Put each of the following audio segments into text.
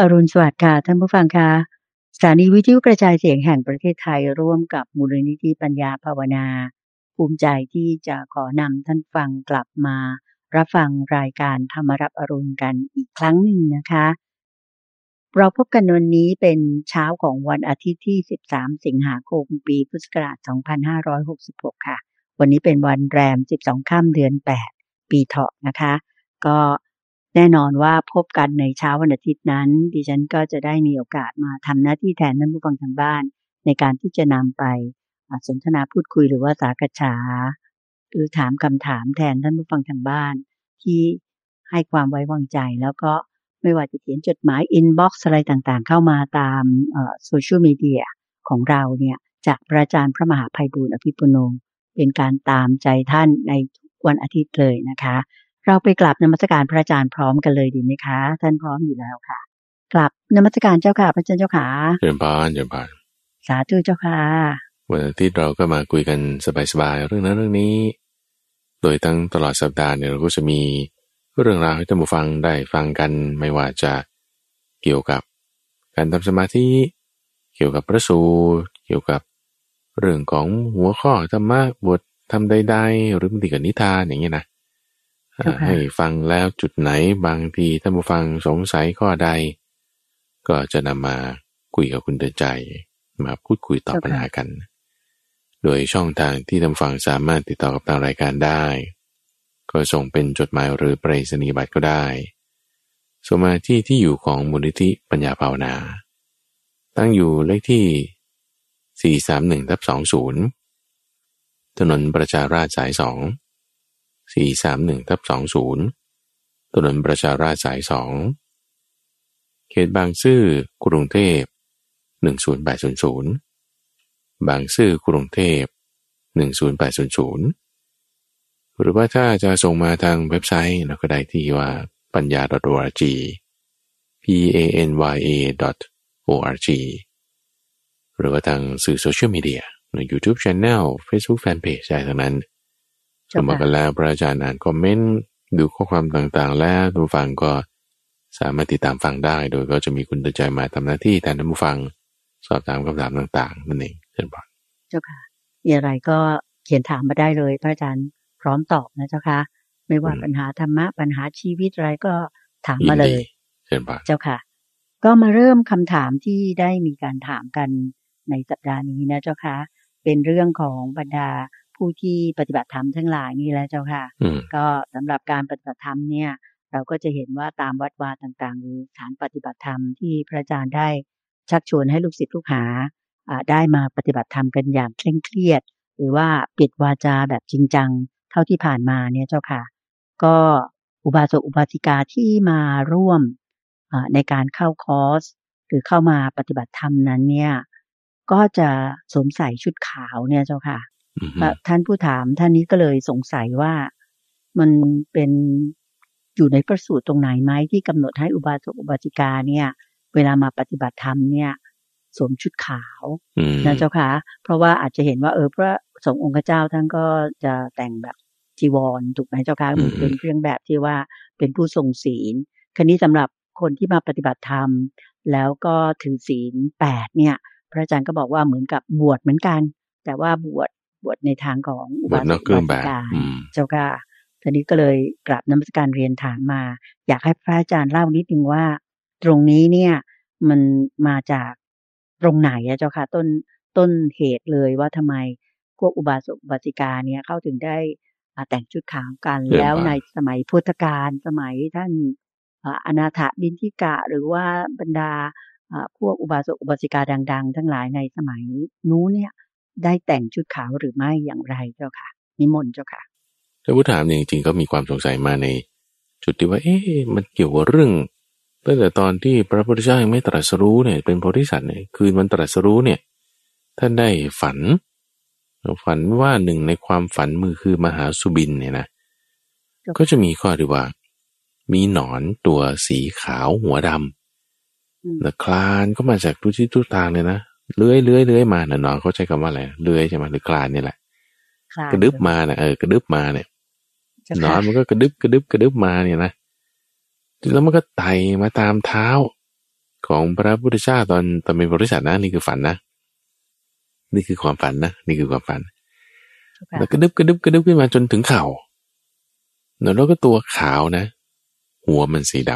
อรุณสวัสดิ์ค่ะท่านผู้ฟังค่ะสถานีวิทยุกระจายเสียงแห่งประเทศไทยร่วมกับมูลนิธิปัญญาภาวนา ภูมิใจที่จะขอนำท่านฟังกลับมา รับฟังรายการธรรมรับอรุณกันอีกครั้งหนึ่งนะคะ เราพบกันวันนี้เป็นเช้าของวันอาทิตย์ที่ 13 สิงหาคมปีพุทธศักราช 2566 ค่ะ วันนี้เป็นวันแรม 12ค่ำเดือน 8 ปีเถาะนะคะ ก็ แน่นอนว่าพบกันในเช้าวันอาทิตย์นั้น ดิฉันก็จะได้มีโอกาสมาทำหน้าที่แทนท่านผู้ฟังทางบ้าน ในการที่จะนำไปสนทนาพูดคุยหรือว่าสากัจฉาหรือถามคำถามแทนท่านผู้ฟังทางบ้าน ที่ให้ความไว้วางใจแล้วก็ไม่ว่าจะเขียนจดหมาย inbox อะไรต่างๆ เข้ามาตามโซเชียลมีเดียของเราเนี่ยจากพระอาจารย์พระมหาไพบูลย์อภิปุณโณเป็นการตามใจท่านในวันอาทิตย์เลยนะคะ เราไปกลับนมัสการพระอาจารย์พร้อมกันเลยดีไหมคะ ท่านพร้อมอยู่แล้วค่ะ กลับนมัสการเจ้าค่ะพระอาจารย์เจ้าค่ะเจริญพรเจริญพรสาธุเจ้าค่ะวันอาทิตย์เราก็มาคุยกันสบายๆเรื่องนั้นเรื่องนี้ โดยทั้งตลอดสัปดาห์เนี่ยเราก็จะมีเรื่องราวให้ท่านผู้ฟังได้ฟังกันไม่ว่าจะเกี่ยวกับการทำสมาธิเกี่ยวกับพระสูตรเกี่ยวกับเรื่องของหัวข้อธรรมะบททำใดๆหรือบางทีกับนิทานอย่างเงี้ยนะ ให้ฟังแล้วจุดไหนบางทีท่านผู้ฟังสงสัยข้อใด ก็จะนำมาคุยกับคุณเดินใจ มาพูดคุยตอบปัญหากัน โดยช่องทางที่ท่านฟังสามารถติดต่อกับทางรายการได้ ก็ส่งเป็นจดหมายหรือไปรษณียบัตรก็ได้ส่งมาที่ที่อยู่ของมูลนิธิปัญญาภาวนา ตั้งอยู่เลขที่ 431ทับ20 ถนนประชาราชสายสอง 431ทับ20 ถนนประชาราชสายสองเขตบางซื่อกรุงเทพ 10800 บางซื่อกรุงเทพ 10800 หรือว่าถ้าจะส่งมาทางเว็บไซต์เราก็ได้ที่ว่าปัญญา .org p a n y a .org หรือว่าทางสื่อโซเชียลมีเดียใน YouTube Channel Facebook Fanpage ได้ทั้งนั้น สมกันแล้วพระอาจารย์อ่านคอมเมนต์ดูข้อความต่างๆ แล้วผู้ฟังก็สามารถติดตามฟังได้ โดยก็จะมีคุณตใจมาทำหน้าที่แทนท่านผู้ฟังสอบถามคำถามต่างๆนั่นเองเช่นบอลเจ้าค่ะมีอะไรก็เขียนถามมาได้เลย พระอาจารย์พร้อมตอบนะเจ้าค่ะไม่ว่าปัญหาธรรมะปัญหาชีวิตอะไรก็ถามมาเลยเช่นบอลเจ้าค่ะ ก็มาเริ่มคำถามที่ได้มีการถามกันในสัปดาห์นี้นะเจ้าค่ะเป็นเรื่องของบรรดา ผู้ที่ปฏิบัติธรรมทั้งหลายนี่แหละเจ้าค่ะ ก็สำหรับการปฏิบัติธรรมเนี่ย เราก็จะเห็นว่าตามวัดวาต่างๆ หรือฐานปฏิบัติธรรมที่พระอาจารย์ได้ชักชวนให้ลูกศิษย์ลูกหาได้มาปฏิบัติธรรมกันอย่างเคร่งเครียด หรือว่าปิดวาจาแบบจริงจังเท่าที่ผ่านมาเนี่ยเจ้าค่ะ ก็อุบาสกอุบาสิกาที่มาร่วมในการเข้าคอร์สหรือเข้ามาปฏิบัติธรรมนั้นเนี่ยก็จะสวมใส่ชุดขาวเนี่ยเจ้าค่ะ ท่านผู้ถามท่านนี้ก็เลยสงสัยว่ามันเป็นอยู่ในประสูตรตรงไหนไหมที่กำหนดให้อุบาสกอุบาสิกาเนี่ย เวลามาปฏิบัติธรรมเนี่ยสวมชุดขาวนะเจ้าค่ะ เพราะว่าอาจจะเห็นว่าเออพระสงฆ์องค์เจ้าท่านก็จะแต่งแบบจีวรถูกไหมเจ้าค่ะมันเป็นเครื่องแบบที่ว่าเป็นผู้ทรงศีลคันนี้สำหรับคนที่มาปฏิบัติธรรม แล้วก็ถือศีลแปดเนี่ย พระอาจารย์ก็บอกว่าเหมือนกับบวชเหมือนกัน แต่ว่าบวช บวชในทางของอุบาสกอุบาสิกาเจ้าค่ะทีนี้ก็เลยกราบนมัสการเรียนถามมา อยากให้พระอาจารย์เล่านิดนึงว่า ตรงนี้เนี่ยมันมาจากตรงไหนอะเจ้าค่ะ ต้นต้นเหตุเลยว่าทำไมพวกอุบาสกอุบาสิกาเนี่ยเข้าถึงได้แต่งชุดขาวกันแล้วในสมัยพุทธกาลสมัยท่านอนาถบินทิกะหรือว่าบรรดาพวกอุบาสกอุบาสิกาดัง ๆ ทั้งหลายในสมัยนู้นเนี่ย ได้แต่งชุดขาวหรือไม่อย่างไรเจ้าค่ะ นิมนต์เจ้าค่ะถ้าผู้ถามจริงๆก็มีความสงสัยมาใน จุดที่ว่า เอ๊ะมันเกี่ยวกับเรื่องตั้งแต่ตอนที่พระพุทธเจ้ายังไม่ตรัสรู้เนี่ย เป็นโพธิสัตว์เนี่ยคืนมันตรัสรู้เนี่ย ท่านได้ฝัน ฝันว่าหนึ่งในความฝันมือคือมหาสุบินเนี่ยนะก็จะมีข้อที่ว่า มีหนอนตัวสีขาวหัวดำแล้วคลานก็มาจากทุกที่ทุกทางเลยนะ เลื้อยเลื้อยเลื้อยมาน่ะน้องเขาใช้คำว่าอะไรเลื้อยใช่ไหมหรือคลานนี่แหละกระดึบมาเนี่ยเออกระดึบมาเนี่ยนอนมันก็กระดึบกระดึบกระดึบมาเนี่ยนะแล้วมันก็ไต่มาตามเท้าของพระพุทธเจ้าตอนตอนเป็นบริษัทนะนี่คือฝันนะนี่คือความฝันนะนี่คือความฝันแล้วกระดึบกระดึบกระดึบขึ้นมาจนถึงเข่าแล้วก็ตัวขาวนะ หัวมันสีด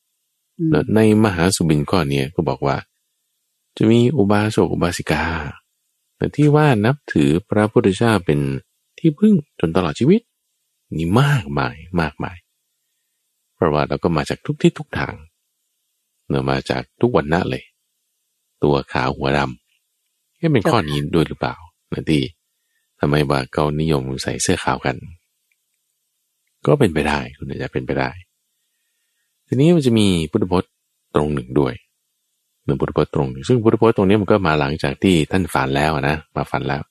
ำแล้วในมหาสุบินข้อนี้ก็บอกว่า จะมีอุบาสกอุบาสิกาแต่ที่ว่านับถือพระพุทธเจ้าเป็นที่พึ่งจนตลอดชีวิต นี่มากมายมากมาย เพราะว่าเราก็มาจากทุกที่ทุกทางเรามาจากทุกวันนะเลย ตัวขาวหัวดำแค่เป็นข้อนี้ด้วยหรือเปล่านะที่ทำไมว่าเขานิยมใส่เสื้อขาวกัน ก็เป็นไปได้คุณอาจจะเป็นไปได้ ทีนี้มันจะมีพุทธพจน์ตรงหนึ่งด้วย หนึ่งพุทธพจน์ตรงหนึ่งซึ่งพุทธพจน์ตรงนี้มันก็มาหลังจากที่ท่านฝันแล้วนะมาฝันแล้ว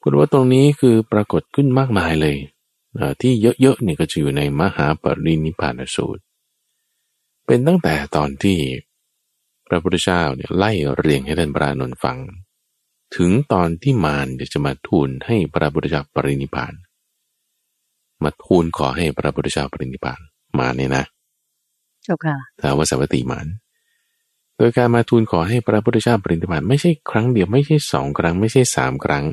พุทธพจน์ตรงนี้คือปรากฏขึ้นมากมายเลยที่เยอะๆนี่ก็จะอยู่ในมหาปรินิพานสูตร เป็นตั้งแต่ตอนที่พระพุทธเจ้าเนี่ยไล่เรียงให้ท่านพระนนฟัง ถึงตอนที่มารจะมาทูลให้พระพุทธเจ้าปรินิพาน มาทูลขอให้พระพุทธเจ้าปรินิพานมาเนี่ยนะเจ้าค่ะท้าวสัพติมานโดยการมาทูลขอให้พระพุทธเจ้าปรินิพานไม่ใช่ครั้งเดียวไม่ใช่สองครั้ง ไม่ใช่สามครั้ง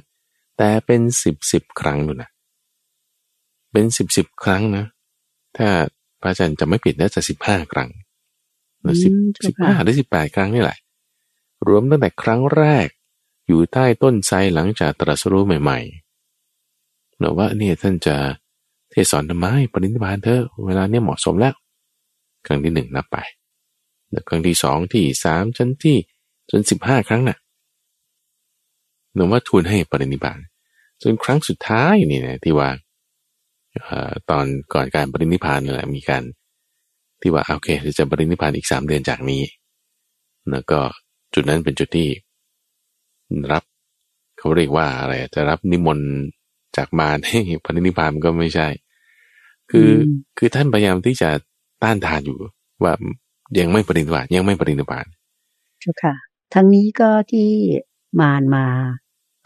แต่เป็นสิบสิบครั้งดูนะเป็นสิบสิบครั้งนะ ถ้าพระอาจารย์จะไม่ผิดน่าจะสิบห้าครั้งสิบสิบห้าหรือสิบแปดครั้งนี่แหละ รวมตั้งแต่ครั้งแรกอยู่ใต้ต้นไทรหลังจากตรัสรู้ใหม่ๆเนว่าเนี่ยท่านจะเทศสอนธรรมะปรินิพานเธอเวลาเนี่ยเหมาะสมแล้ว ครั้งที่หนึ่งนับไปแล้ว ครั้งที่สองที่สามชั้นที่จนสิบห้าครั้งน่ะหนูว่าทูลให้ปรินิพานจนครั้งสุดท้ายนี่นะที่ว่าตอนก่อนการปรินิพานนี่แหละมีการที่ว่าโอเคจะปรินิพานอีกสามเดือนจากนี้ แล้วก็จุดนั้นเป็นจุดที่รับเขาเรียกว่าอะไรจะรับนิมนต์จากมารให้ปรินิพานก็ไม่ใช่ คือคือท่านพยายามที่จะต้านทานอยู่ว่า ยังไม่ปรินิพานยังไม่ปรินิพานใช่ค่ะ ทั้งนี้ก็ที่มารมา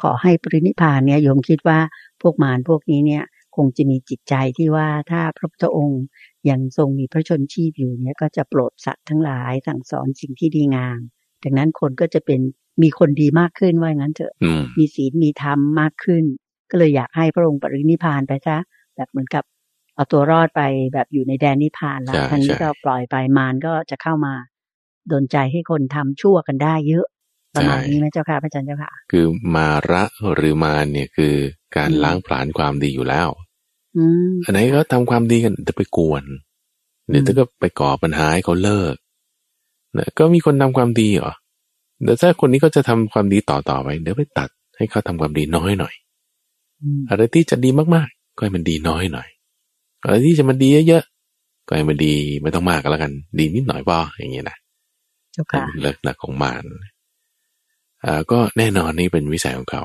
ขอให้ปรินิพานเนี่ยโยมคิดว่าพวกมารพวกนี้เนี่ย คงจะมีจิตใจที่ว่าถ้าพระพุทธองค์ยังทรงมีพระชนชีพอยู่เนี่ยก็จะโปรดสัตว์ทั้งหลายสั่งสอนสิ่งที่ดีงามดังนั้นคนก็จะเป็นมีคนดีมากขึ้นว่างั้นเถอะมีศีลมีธรรมมากขึ้น ก็เลยอยากให้พระองค์ปรินิพานไปซะแบบเหมือนกับ เอาตัวรอดไปแบบอยู่ในแดนนิพพานแล้วท่านนี้ก็ปล่อยไปมารก็จะเข้ามาดนใจให้คนทำชั่วกันได้เยอะประมาณนี้ไหมเจ้าค่ะพระอาจารย์เจ้าค่ะ คือมาระหรือมาเนี่ยคือการล้างผลาญความดีอยู่แล้วอันไหนก็ทำความดีกันจะไปกวนเดี๋ยวก็ไปก่อปัญหาให้เขาเลิกนะก็มีคนทำความดีเหรอเดี๋ยวถ้าคนนี้ก็จะทำความดีต่อต่อไปเดี๋ยวไปตัดให้เขาทำความดีน้อยหน่อยอะไรที่จะดีมากๆ ก็ให้มันดีน้อยหน่อย อะไรที่จะมันดีเยอะๆก็ให้มันดีไม่ต้องมากก็แล้วกัน ดีนิดหน่อยพออย่างเงี้ยนะเลิกหนักของมานอ่าก็แน่นอนนี่เป็นวิสัยของเขา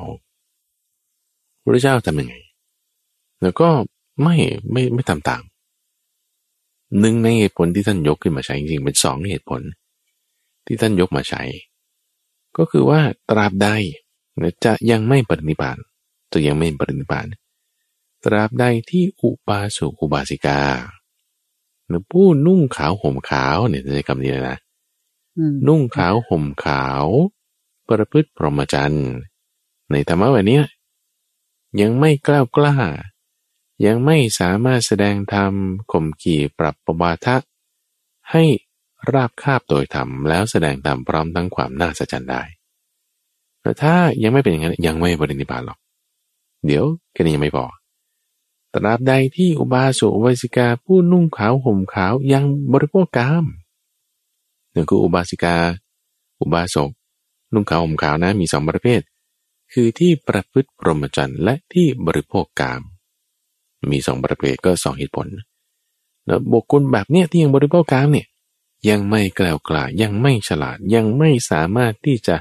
พระเจ้าทำยังไง แล้วก็ไม่ไม่ไม่ทำตามหนึ่งในเหตุผลที่ท่านยกขึ้นมาใช้จริงๆเป็นสองเหตุผล ที่ท่านยกมาใช้ ก็คือว่าตราบใดจะยังไม่ปรินิพานจะยังไม่ปรินิพาน ตราบใดที่อุปาสุอุบาสิกาหรือผู้นุ่งขาวห่มขาวเนี่ยใช้คำนี้นะนุ่งขาวห่มขาว ประพฤติพรหมจรรย์ในธรรมะวันนี้ยังไม่กล้ากล้า ยังไม่สามารถแสดงธรรมข่มขี่ปรับประบาทะให้ราบคาบโดยธรรมแล้วแสดงธรรมพร้อมทั้งความน่าสะใจได้แต่ถ้ายังไม่เป็นอย่างนั้นยังไม่บริณิพานหรอก เดี๋ยวแค่นี้ยังไม่พอ ตราบใดที่อุบาสกอุบาสิกาผู้นุ่งขาวห่มขาวยังบริโภคกามนึ่งคืออุบาสิกา อุบาสกนุ่งขาวห่มขาวนะมีสองประเภท คือที่ประพฤติพรหมจรรย์และที่บริโภคกาม มีสองประเภทก็สองเหตุผลแล้วบุคคลแบบเนี้ยที่ยังบริโภคกามเนี่ยยังไม่กล่าวกล้ายังไม่ฉลาดยังไม่สามารถที่จะ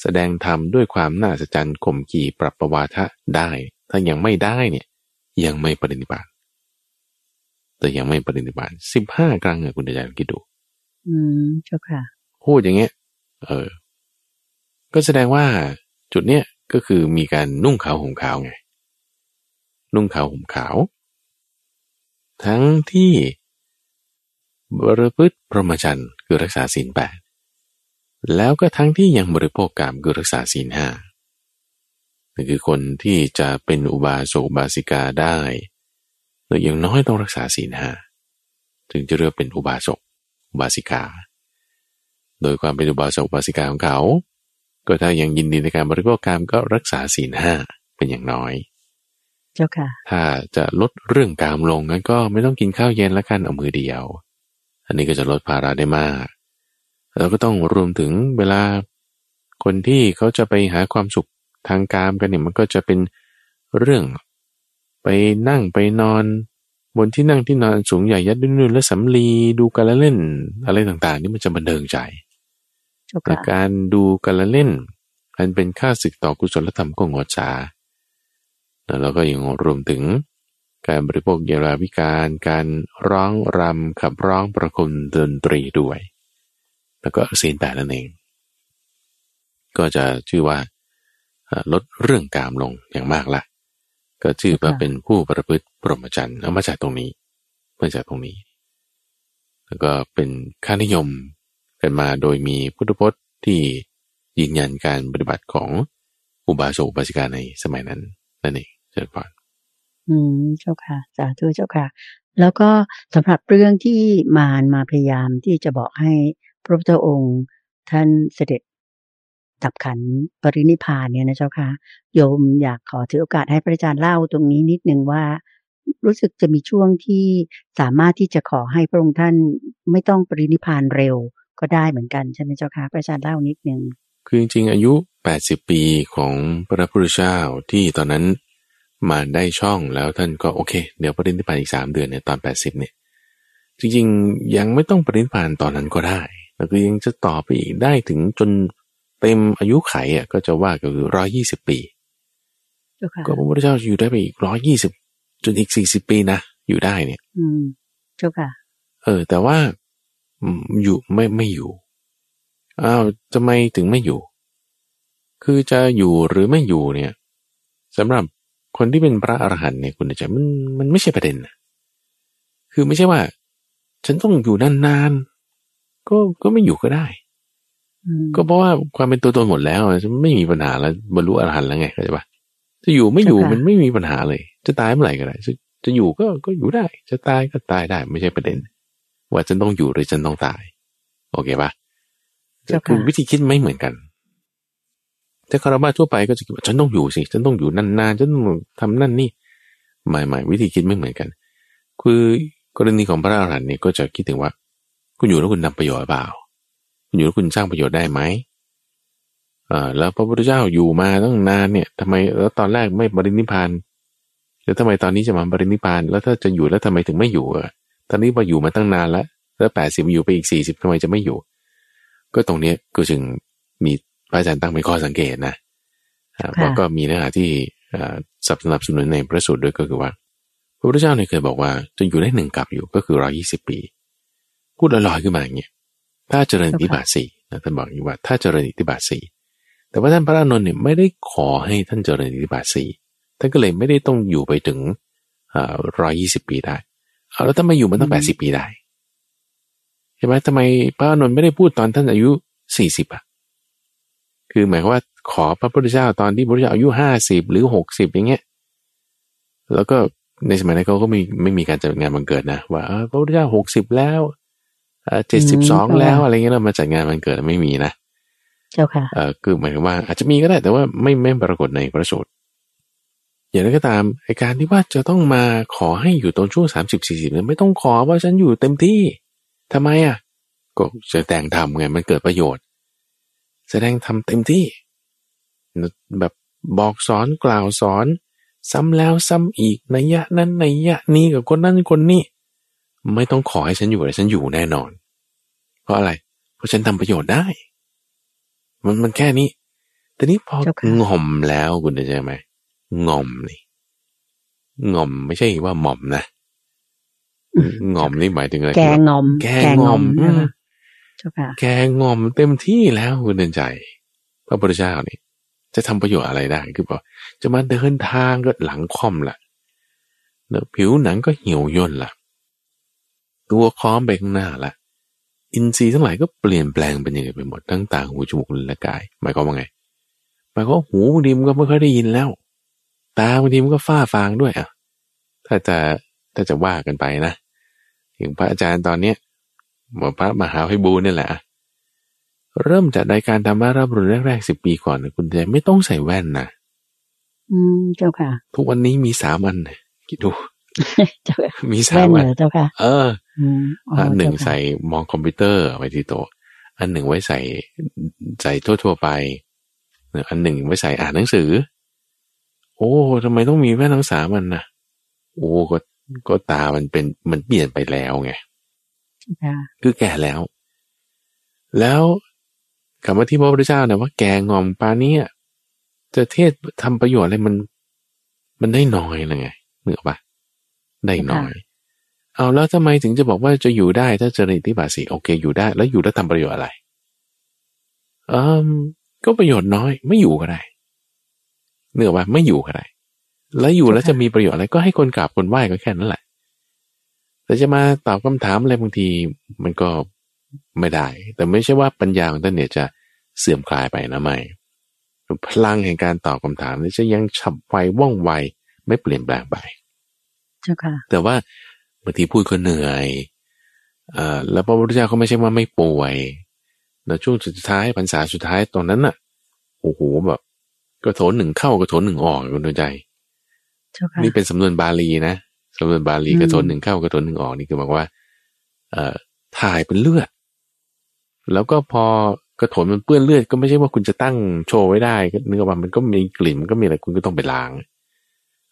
แสดงธรรมด้วยความน่าสะใจข่มขี่ปรับประวาทะได้ ถ้ายังไม่ได้เนี่ย ยังไม่ปรินิพานแต่ยังไม่ปรินิพานสิบห้าครั้งอะคุณอาจารย์คิดดู อืมเจ้าค่ะพูดอย่างเงี้ย เออ ก็แสดงว่าจุดเนี้ยก็คือมีการนุ่งขาวห่มขาวไง นุ่งขาวห่มขาว ทั้งที่บริพฤติพรหมจรรย์คือรักษาศีลแปดแล้วก็ทั้งที่ยังบริโภคกามคือรักษาศีลห้า นี่คือคนที่จะเป็นอุบาสกบาสิกาได้โดยอย่างน้อยต้องรักษาศีลห้าถึงจะเรียกเป็นอุบาสกอุบาสิกา โดยความเป็นอุบาสกอุบาสิกาของเขา ก็ถ้ายังยินดีในการบริโภคกามก็รักษาศีลห้าเป็นอย่างน้อย เจ้าค่ะ ถ้าจะลดเรื่องกามลงงั้นก็ไม่ต้องกินข้าวเย็นละกันเอามือเดียว อันนี้ก็จะลดภาระได้มากเราก็ต้องรวมถึงเวลาคนที่เขาจะไปหาความสุข ทางกามกันเนี่ยมันก็จะเป็นเรื่อง ไปนั่งไปนอน บนที่นั่งที่นอนสูงใหญ่ยัดดุนและสำลีดูการเล่น อะไรต่างๆ นี่มันจะบันเทิงใจแต่การดูการเล่นมันเป็นค่าศึกต่อกุศลธรรมก็งดจาแล้วก็ยังรวมถึงการบริโภคเยราวิการ การร้องรำขับร้องประคุณดนตรีด้วย แล้วก็ศีลแปดนั่นเอง ก็จะชื่อว่า ลดเรื่องกามลงอย่างมากละก็ชื่อว่าเป็นผู้ประพฤติปรมจันทร์เอามาจากตรงนี้มาจากตรงนี้ แล้วก็เป็นค่านิยมกันมาโดยมีพุทธพจน์ที่ยืนยันการปฏิบัติของอุบาสกอุบาสิกาในสมัยนั้นนั่นเองเชิญพรอืมเจ้าค่ะ สาธุเจ้าค่ะ แล้วก็สำหรับเรื่องที่มารมาพยายามที่จะบอกให้พระพุทธองค์ ท่านเสด็จ ดับขันปรินิพานเนี่ยนะเจ้าค่ะโยมอยากขอถือโอกาสให้พระอาจารย์เล่าตรงนี้นิดนึงว่า รู้สึกจะมีช่วงที่สามารถที่จะขอให้พระองค์ท่านไม่ต้องปรินิพานเร็วก็ได้เหมือนกันใช่ไหมเจ้าค่ะพระอาจารย์เล่านิดนึงคือจริงๆอายุ 80 ปีของพระพุทธเจ้าที่ตอนนั้นมาได้ช่องแล้วท่านก็โอเค เดี๋ยวปรินิพานอีกสามเดือนเนี่ยตอน 80 เนี่ยจริงๆยังไม่ต้องปรินิพานตอนนั้นก็ได้แล้วก็ยังจะต่อไปอีกได้ถึงจน เต็มอายุไขอะก็จะว่าก็คือร้อยี่สิบปีก็พระพุทธเจ้าอยู่ได้ไปอีกร้อยี่สิบจนอีกสี่สิบปีนะอยู่ได้เนี่ย อืมเจ้าค่ะ เออ แต่ว่าอยู่ไม่ไม่อยู่อ้าวทำไมถึงไม่อยู่ คือจะอยู่หรือไม่อยู่เนี่ยสำหรับคนที่เป็นพระอรหันต์เนี่ยคุณจะมันมันไม่ใช่ประเด็นนะคือไม่ใช่ว่า ฉันต้องอยู่นานก็ก็ไม่อยู่ก็ได้ ก็เพราะว่าความเป็นตัวตนหมดแล้วไม่มีปัญหาแล้วบรรลุอรหันต์แล้วไงเข้าใจปะจะอยู่ไม่อยู่มันไม่มีปัญหาเลย จะตายเมื่อไหร่ก็ได้ จะอยู่ก็ก็อยู่ได้ จะตายก็ตายได้ไม่ใช่ประเด็น ว่าฉันต้องอยู่หรือฉันต้องตาย โอเคปะคือวิธีคิดไม่เหมือนกัน แต่คารวะทั่วไปก็จะคิดว่าฉันต้องอยู่สิ ฉันต้องอยู่นานๆฉันต้องทำนั่นนี่หมายหมายวิธีคิดไม่เหมือนกัน คือกรณีของพระอรหันต์เนี่ยก็จะคิดถึงว่า คุณอยู่แล้วคุณทำประโยชน์เปล่า คุณอยู่แล้วคุณสร้างประโยชน์ได้ไหมอ่าแล้วพระพุทธเจ้าอยู่มาตั้งนานเนี่ยทำไมแล้วตอนแรกไม่บริณิพานแล้วทำไมตอนนี้จะมาบริณิพาน แล้วถ้าจะอยู่แล้วทำไมถึงไม่อยู่อะตอนนี้พออยู่มาตั้งนานแล้วแล้วแปดสิบอยู่ไปอีกสี่สิบทำไมจะไม่อยู่ ก็ตรงเนี้ยก็จึงมีพระอาจารย์ตั้งเป็นข้อสังเกตนะเพราะก็มีเนื้อหาที่สนับสนุนในพระสูตรด้วยก็คือว่า พระพุทธเจ้าเนี่ยเคยบอกว่าจะอยู่ได้หนึ่งกับอยู่ก็คือร้อยี่สิบปี พูดลอยๆขึ้นมาอย่างเงี้ย ถ้าเจริญอิทธิบาทสี่นะท่านบอกอย่างว่าถ้าเจริญอิทธิบาทสี่แต่ว่าท่านพระอานนท์เนี่ยไม่ได้ขอให้ท่านเจริญอิทธิบาทสี่ท่านก็เลยไม่ได้ต้องอยู่ไปถึงร้อยยี่สิบปีได้เอาแล้วทำไมอยู่มันตั้งแปดสิบปีได้ใช่ไหมทำไมพระอานนท์ไม่ได้พูดตอนท่านอายุสี่สิบอะคือหมายความว่าขอพระพุทธเจ้าตอนที่พระพุทธเจ้าอายุห้าสิบหรือหกสิบอย่างเงี้ยแล้วก็ในสมัยนั้นเขาก็ไม่ไม่มีการจัดงานบังเกิดนะว่าพระพุทธเจ้าหกสิบแล้ว เจ็ดสิบสองแล้วอะไรเงี้ยเรามาจัดงานมันเกิดไม่มีนะเจ้าค่ะเออคือหมายถึงว่า อาจจะมีก็ได้แต่ว่าไม่ไม่ปรากฏในพระสูตรอย่างไรก็ตามไอการที่ว่าจะต้องมาขอให้อยู่ตรงช่วงสามสิบสี่สิบเนี่ยไม่ต้องขอว่าฉันอยู่เต็มที่ทำไมอะ ก็จะแต่งทำไงมันเกิดประโยชน์ แสดงทำเต็มที่ แบบบอกสอนกล่าวสอน ซ้ำแล้วซ้ำอีกในยะนั้นในยะนี้กับคนนั้นคนนี้ ไม่ต้องขอให้ฉันอยู่แต่ฉันอยู่แน่นอน เพราะอะไร เพราะฉันทำประโยชน์ได้ มันมันแค่นี้ แต่นี้พองอมแล้วคุณจะใช่ไหมงอมนี่งอมไม่ใช่ว่าหม่อมนะงอมนี่หมายถึงอะไรแกงอม แกงอมแกงอมเต็มที่แล้วคุณเดินใจพระพุทธเจ้านี่จะทำประโยชน์อะไรได้คือบอกจะมาเดินทางก็หลังค่อมละเนื้อผิวหนังก็เหี่ยวย่นละ ตัวค้อมไปข้างหน้าละอินทรีย์ทั้งหลายก็เปลี่ยนแปลงเป็นยังไงไปหมดทั้งตาหูจมูกลิ้นและกาย หมายความว่าไงหมายความว่าหูบางทีมันก็ไม่ค่อยได้ยินแล้ว ตาบางทีมันก็ฝ้าฟางด้วยอะถ้าจะถ้าจะว่ากันไปนะอย่างพระอาจารย์ตอนเนี้ยพระมหาวิบูลนี่แหละ เริ่มจากรายการธรรมะรับรุ่นแรกๆสิบปีก่อนนะคุณแต่ไม่ต้องใส่แว่นนะอืมเจ้าค่ะ ทุกวันนี้มีสามอันคิดดู มีสามอันเจ้าค่ะ เอออันหนึ่งใส่มองคอมพิวเตอร์ไว้ที่โต๊ะอันหนึ่งไว้ใส่ใส่ทั่วๆไปอันหนึ่งไว้ใส่อ่านหนังสือ โอ้ทำไมต้องมีแว่นทั้งสามอันนะโอ้ก็ก็ตามันเป็นมันเปลี่ยนไปแล้วไงคือแก่แล้ว แล้วคำว่าที่พระพุทธเจ้าเนี่ยว่าแกงอมปานี้จะเทศทำประโยชน์อะไรมัน มันได้น้อยนะไงเหนือปะ ได้น้อย เอาแล้วทำไมถึงจะบอกว่าจะอยู่ได้ถ้าเจริญที่บาสีโอเค อยู่ได้ แล้วอยู่แล้วทำประโยชน์อะไรอืมก็ประโยชน์น้อย ไม่อยู่ก็ได้เนื้อว่าไม่อยู่ก็ได้แล้วอยู่แล้วจะมีประโยชน์อะไรก็ให้คนกราบคนไหว้ก็แค่นั้นแหละแต่จะมาตอบคำถามอะไรบางทีมันก็ไม่ได้ แต่ไม่ใช่ว่าปัญญาของท่านเนี่ยจะเสื่อมคลายไปนะไม่พลังแห่งการตอบคำถามนี่จะยังฉับไวว่องไวไม่เปลี่ยนแปลงไป เจ้าค่ะ แต่ว่าบางทีพูดก็เหนื่อยอ่าแล้วพระพุทธเจ้าก็ไม่ใช่ว่าไม่ป่วยในช่วงสุดท้ายพรรษาสุดท้ายตอนนั้นน่ะโอ้โหแบบกระโถนหนึ่งเข้ากระโถนหนึ่งออกคุณดูใจนี่เป็นสำนวนบาลีนะสำนวนบาลีกระโถนหนึ่งเข้ากระโถนหนึ่งออกนี่คือบอกว่า เอ่อถ่ายเป็นเลือด แล้วก็พอกระโถนมันเปื้อนเลือดก็ไม่ใช่ว่าคุณจะตั้งโชว์ไว้ได้เนื้อว่ามันก็มีกลิ่นมันก็มีอะไรคุณก็ต้องไปล้าง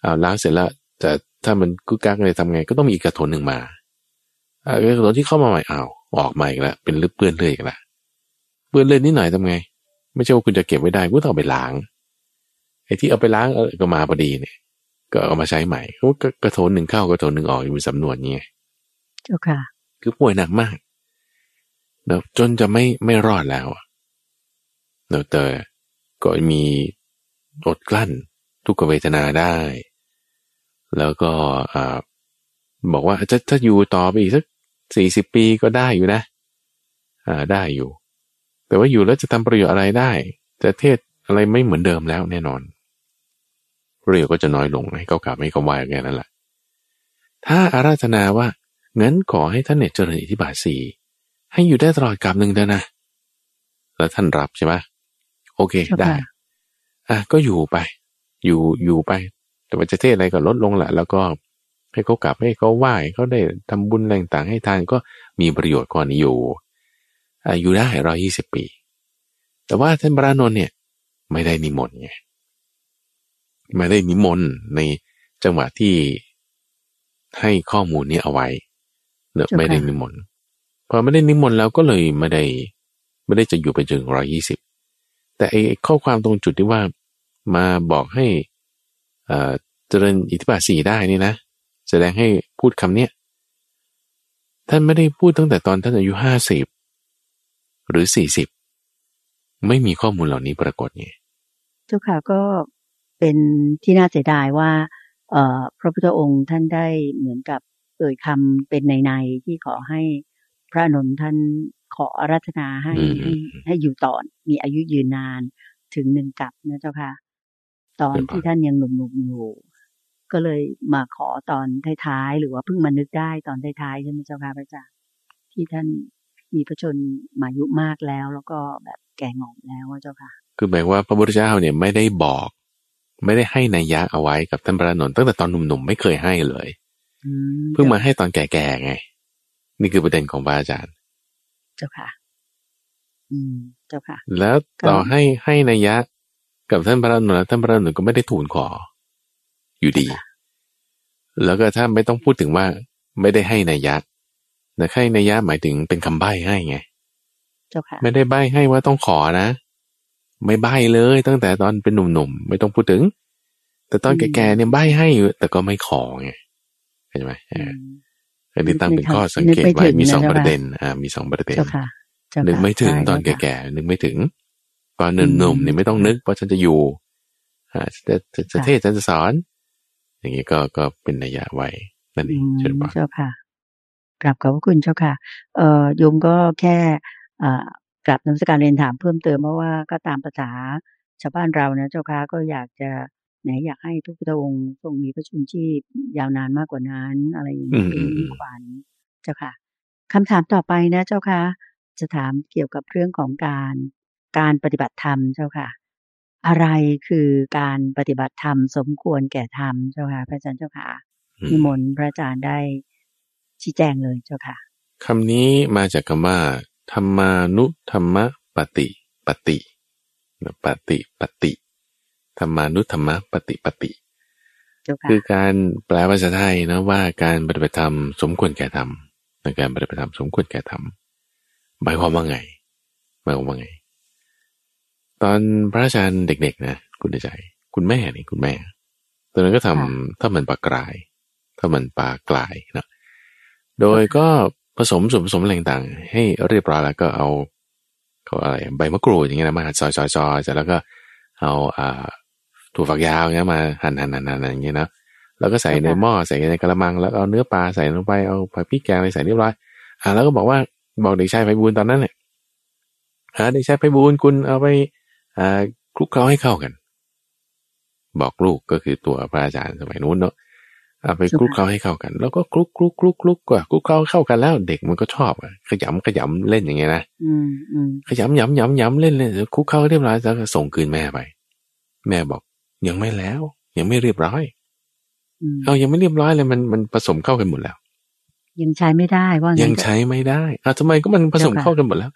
อ่าล้างเสร็จแล้ว แต่ถ้ามันกุกักเลยทำไงก็ต้องมีอีกกระโถนหนึ่งมาอ่ากระโถนที่เข้ามาใหม่อ้าวออกมาอีกแล้วเป็นเลือดเปื้อนเลือดอีกแล้วเปื้อนเลือดนิดหน่อยทำไง ไม่ใช่ว่าคุณจะเก็บไว้ได้ก็ต้องไปล้างไอ้ที่เอาไปล้างเออก็มาพอดีเนี่ย ก็เอามาใช้ใหม่เขากระโถนหนึ่งเข้ากระโถนหนึ่งออกอยู่ในสำนวนนี้เจ้าค่ะ คือป่วยหนักมากเนาะจนจะไม่ไม่รอดแล้วเนาะแต่ก็มีอดกลั้นทุกเวทนาได้ แล้วก็อ่าบอกว่าจะถ้าอยู่ต่อไปอีกสักสี่สิบปีก็ได้อยู่นะอ่าได้อยู่ แต่ว่าอยู่แล้วจะทำประโยชน์อะไรได้ จะเทศอะไรไม่เหมือนเดิมแล้วแน่นอนประโยชน์ก็จะน้อยลงให้เขากลับให้เขาวายแค่นั้นแหละถ้าอาราธนาว่างั้นขอให้ท่านเนี่ยเจริญอิทธิบาทสี่ให้อยู่ได้ตลอดกลับหนึ่งเถอะนะแล้วท่านรับใช่ไหมโอเคได้ อะก็อยู่ไป อยู่อยู่ไป แต่ว่าจะเทศอะไรก็ลดลงแหละแล้วก็ให้เขากลับให้เขาไหว้เขาได้ทำบุญแรงต่างให้ทานก็มีประโยชน์ก่อนอยู่อายุได้ร้อยี่สิบปี แต่ว่าท่านพระนนท์เนี่ยไม่ได้นิมนต์ไงไม่ได้นิมนต์ในจังหวะที่ให้ข้อมูลนี้เอาไว้เนอะไม่ได้นิมนต์พอไม่ได้นิมนต์แล้วก็เลยไม่ได้ไม่ได้จะอยู่ไปถึงร้อยี่สิบแต่ไอ้ข้อความตรงจุดที่ว่ามาบอกให้ เจริญอิทธิบาทสี่ได้นี่นะ แสดงให้พูดคำเนี้ยท่านไม่ได้พูดตั้งแต่ตอนท่านอายุห้าสิบหรือสี่สิบไม่มีข้อมูลเหล่านี้ปรากฏไงเจ้าค่ะก็เป็นที่น่าเสียดายว่าเอ่อพระพุทธองค์ท่านได้เหมือนกับเอ่ยคำเป็นในในที่ขอให้พระนนท์ท่านขออารัธนาให้ให้ให้อยู่ต่อมีอายุยืนนานถึงหนึ่งกับนะเจ้าค่ะ ตอนที่ท่านยังหนุ่มๆอยู่ก็เลยมาขอตอนท้ายๆหรือว่าเพิ่งมานึกได้ตอนท้ายๆใช่ไหมเจ้าค่ะพระอาจารย์ที่ท่านมีพระชนมายุมากแล้ว แล้วก็แบบแก่งอมแล้วเจ้าค่ะ คือหมายว่าพระพุทธเจ้าเนี่ยไม่ได้บอก ไม่ได้ให้นัยยะเอาไว้กับท่านพระนนท์ตั้งแต่ตอนหนุ่มๆไม่เคยให้เลยเพิ่งมาให้ตอนแก่ๆไง นี่คือประเด็นของพระอาจารย์จ้าค่ะ อืม เจ้าค่ะ แล้วต่อให้ให้นัยยะ กับท่านพระนุนท่านพระนุนก็ไม่ได้ทูลขอ อยู่ดี แล้วก็ถ้าไม่ต้องพูดถึงว่าไม่ได้ให้นัยยะแต่ให้นัยยะหมายถึงเป็นคำใบ้ให้ไงเจ้าค่ะไม่ได้ใบ้ให้ว่าต้องขอนะ ไม่ใบ้เลยตั้งแต่ตอนเป็นหนุ่มๆไม่ต้องพูดถึง แต่ตอนแก่ๆเนี่ยใบ้ให้อยู่แต่ก็ไม่ขอไงเห็นไหมอันนี้ตั้งเป็นข้อสังเกตไว้มีสองประเด็น อ่า มีสองประเด็นนึกไม่ถึงตอนแก่ๆนึกไม่ถึง ตอนหนุ่มๆเนี่ยไม่ต้องนึกเพราะฉันจะอยู่อ่าจะจะเทศฉันจะสอน อย่างนี้ก็ก็เป็นนัยยะไว้นั่นเองเชิญเจ้าค่ะกราบขอบพระคุณเจ้าค่ะ เอ่อโยมก็แค่อ่ากราบนมัสการเรียนถามเพิ่มเติมเพราะว่าก็ตามภาษาชาวบ้านเรานะเจ้าค่ะก็อยากจะไหนอยากให้ทุกพระองค์ทรงมีพระชุนชีพยาวนานมากกว่านั้น อะไรอย่างนี้มีขวัญเจ้าค่ะคำถามต่อไปนะเจ้าค่ะ จะถามเกี่ยวกับเรื่องของการ การปฏิบัติธรรมเจ้าค่ะ อะไรคือการปฏิบัติธรรมสมควรแก่ธรรมเจ้าค่ะพระอาจารย์เจ้าค่ะนิมนต์พระอาจารย์ได้ชี้แจงเลยเจ้าค่ะคำนี้มาจากคำว่าธรรมานุธรรมปฏิปฏิปฏิปฏิธรรมานุธรรมปฏิปฏิคือการแปลภาษาไทยนะว่าการปฏิบัติธรรมสมควรแก่ธรรมในการปฏิบัติธรรมสมควรแก่ธรรมหมายความว่าไงหมายความว่าไง ตอนพระอาจารย์เด็กๆนะคุณใจ คุณแม่นี่คุณแม่ ตอนนั้นก็ทำถ้ามันปลากรายถ้ามันปลากลายนะโดยก็ผสมส่วนผสมอะไรต่างๆให้เรียบร้อยแล้วก็เอาเขาอะไรใบมะกรูดอย่างเงี้ยนะมาหั่นซอยๆๆเสร็จแล้วก็เอาอ่าถั่วฝักยาวเงี้ยมาหั่นหั่นหั่นหั่นอย่างเงี้ยนะแล้วก็ใส่ในหม้อใส่ในกระมัง แล้วเอาเนื้อปลาใส่ลงไปเอาผักพริกแกงอะไรใส่เรียบร้อยอ่าแล้วก็บอกว่าบอกเด็กชายไพบูลตอนนั้นเนี่ยอ่าเด็กชายไพบูลคุณเอาไปอ่า คลุกเคล้าให้เข้ากัน บอกลูกก็คือตัวพระอาจารย์สมัยนู้นเนาะเอาไปคลุกเคล้าให้เข้ากัน แล้วก็คลุกคลุกคลุกคลุกกว่าคลุกเคล้าเข้ากันแล้ว เด็กมันก็ชอบอะขยำขยำเล่นอย่างเงี้ยนะขยำยำยำยำเล่นเล่นคลุกเคล้าเรียบร้อยแล้วก็ส่งคืนแม่ไป แม่บอกยังไม่แล้ว ยังไม่เรียบร้อยเอายังไม่เรียบร้อยเลยมันมันผสมเข้ากันหมดแล้ว ยังใช้ไม่ได้ว่ายังใช้ไม่ได้อะทำไมก็มันผสมเข้ากันหมดแล้ว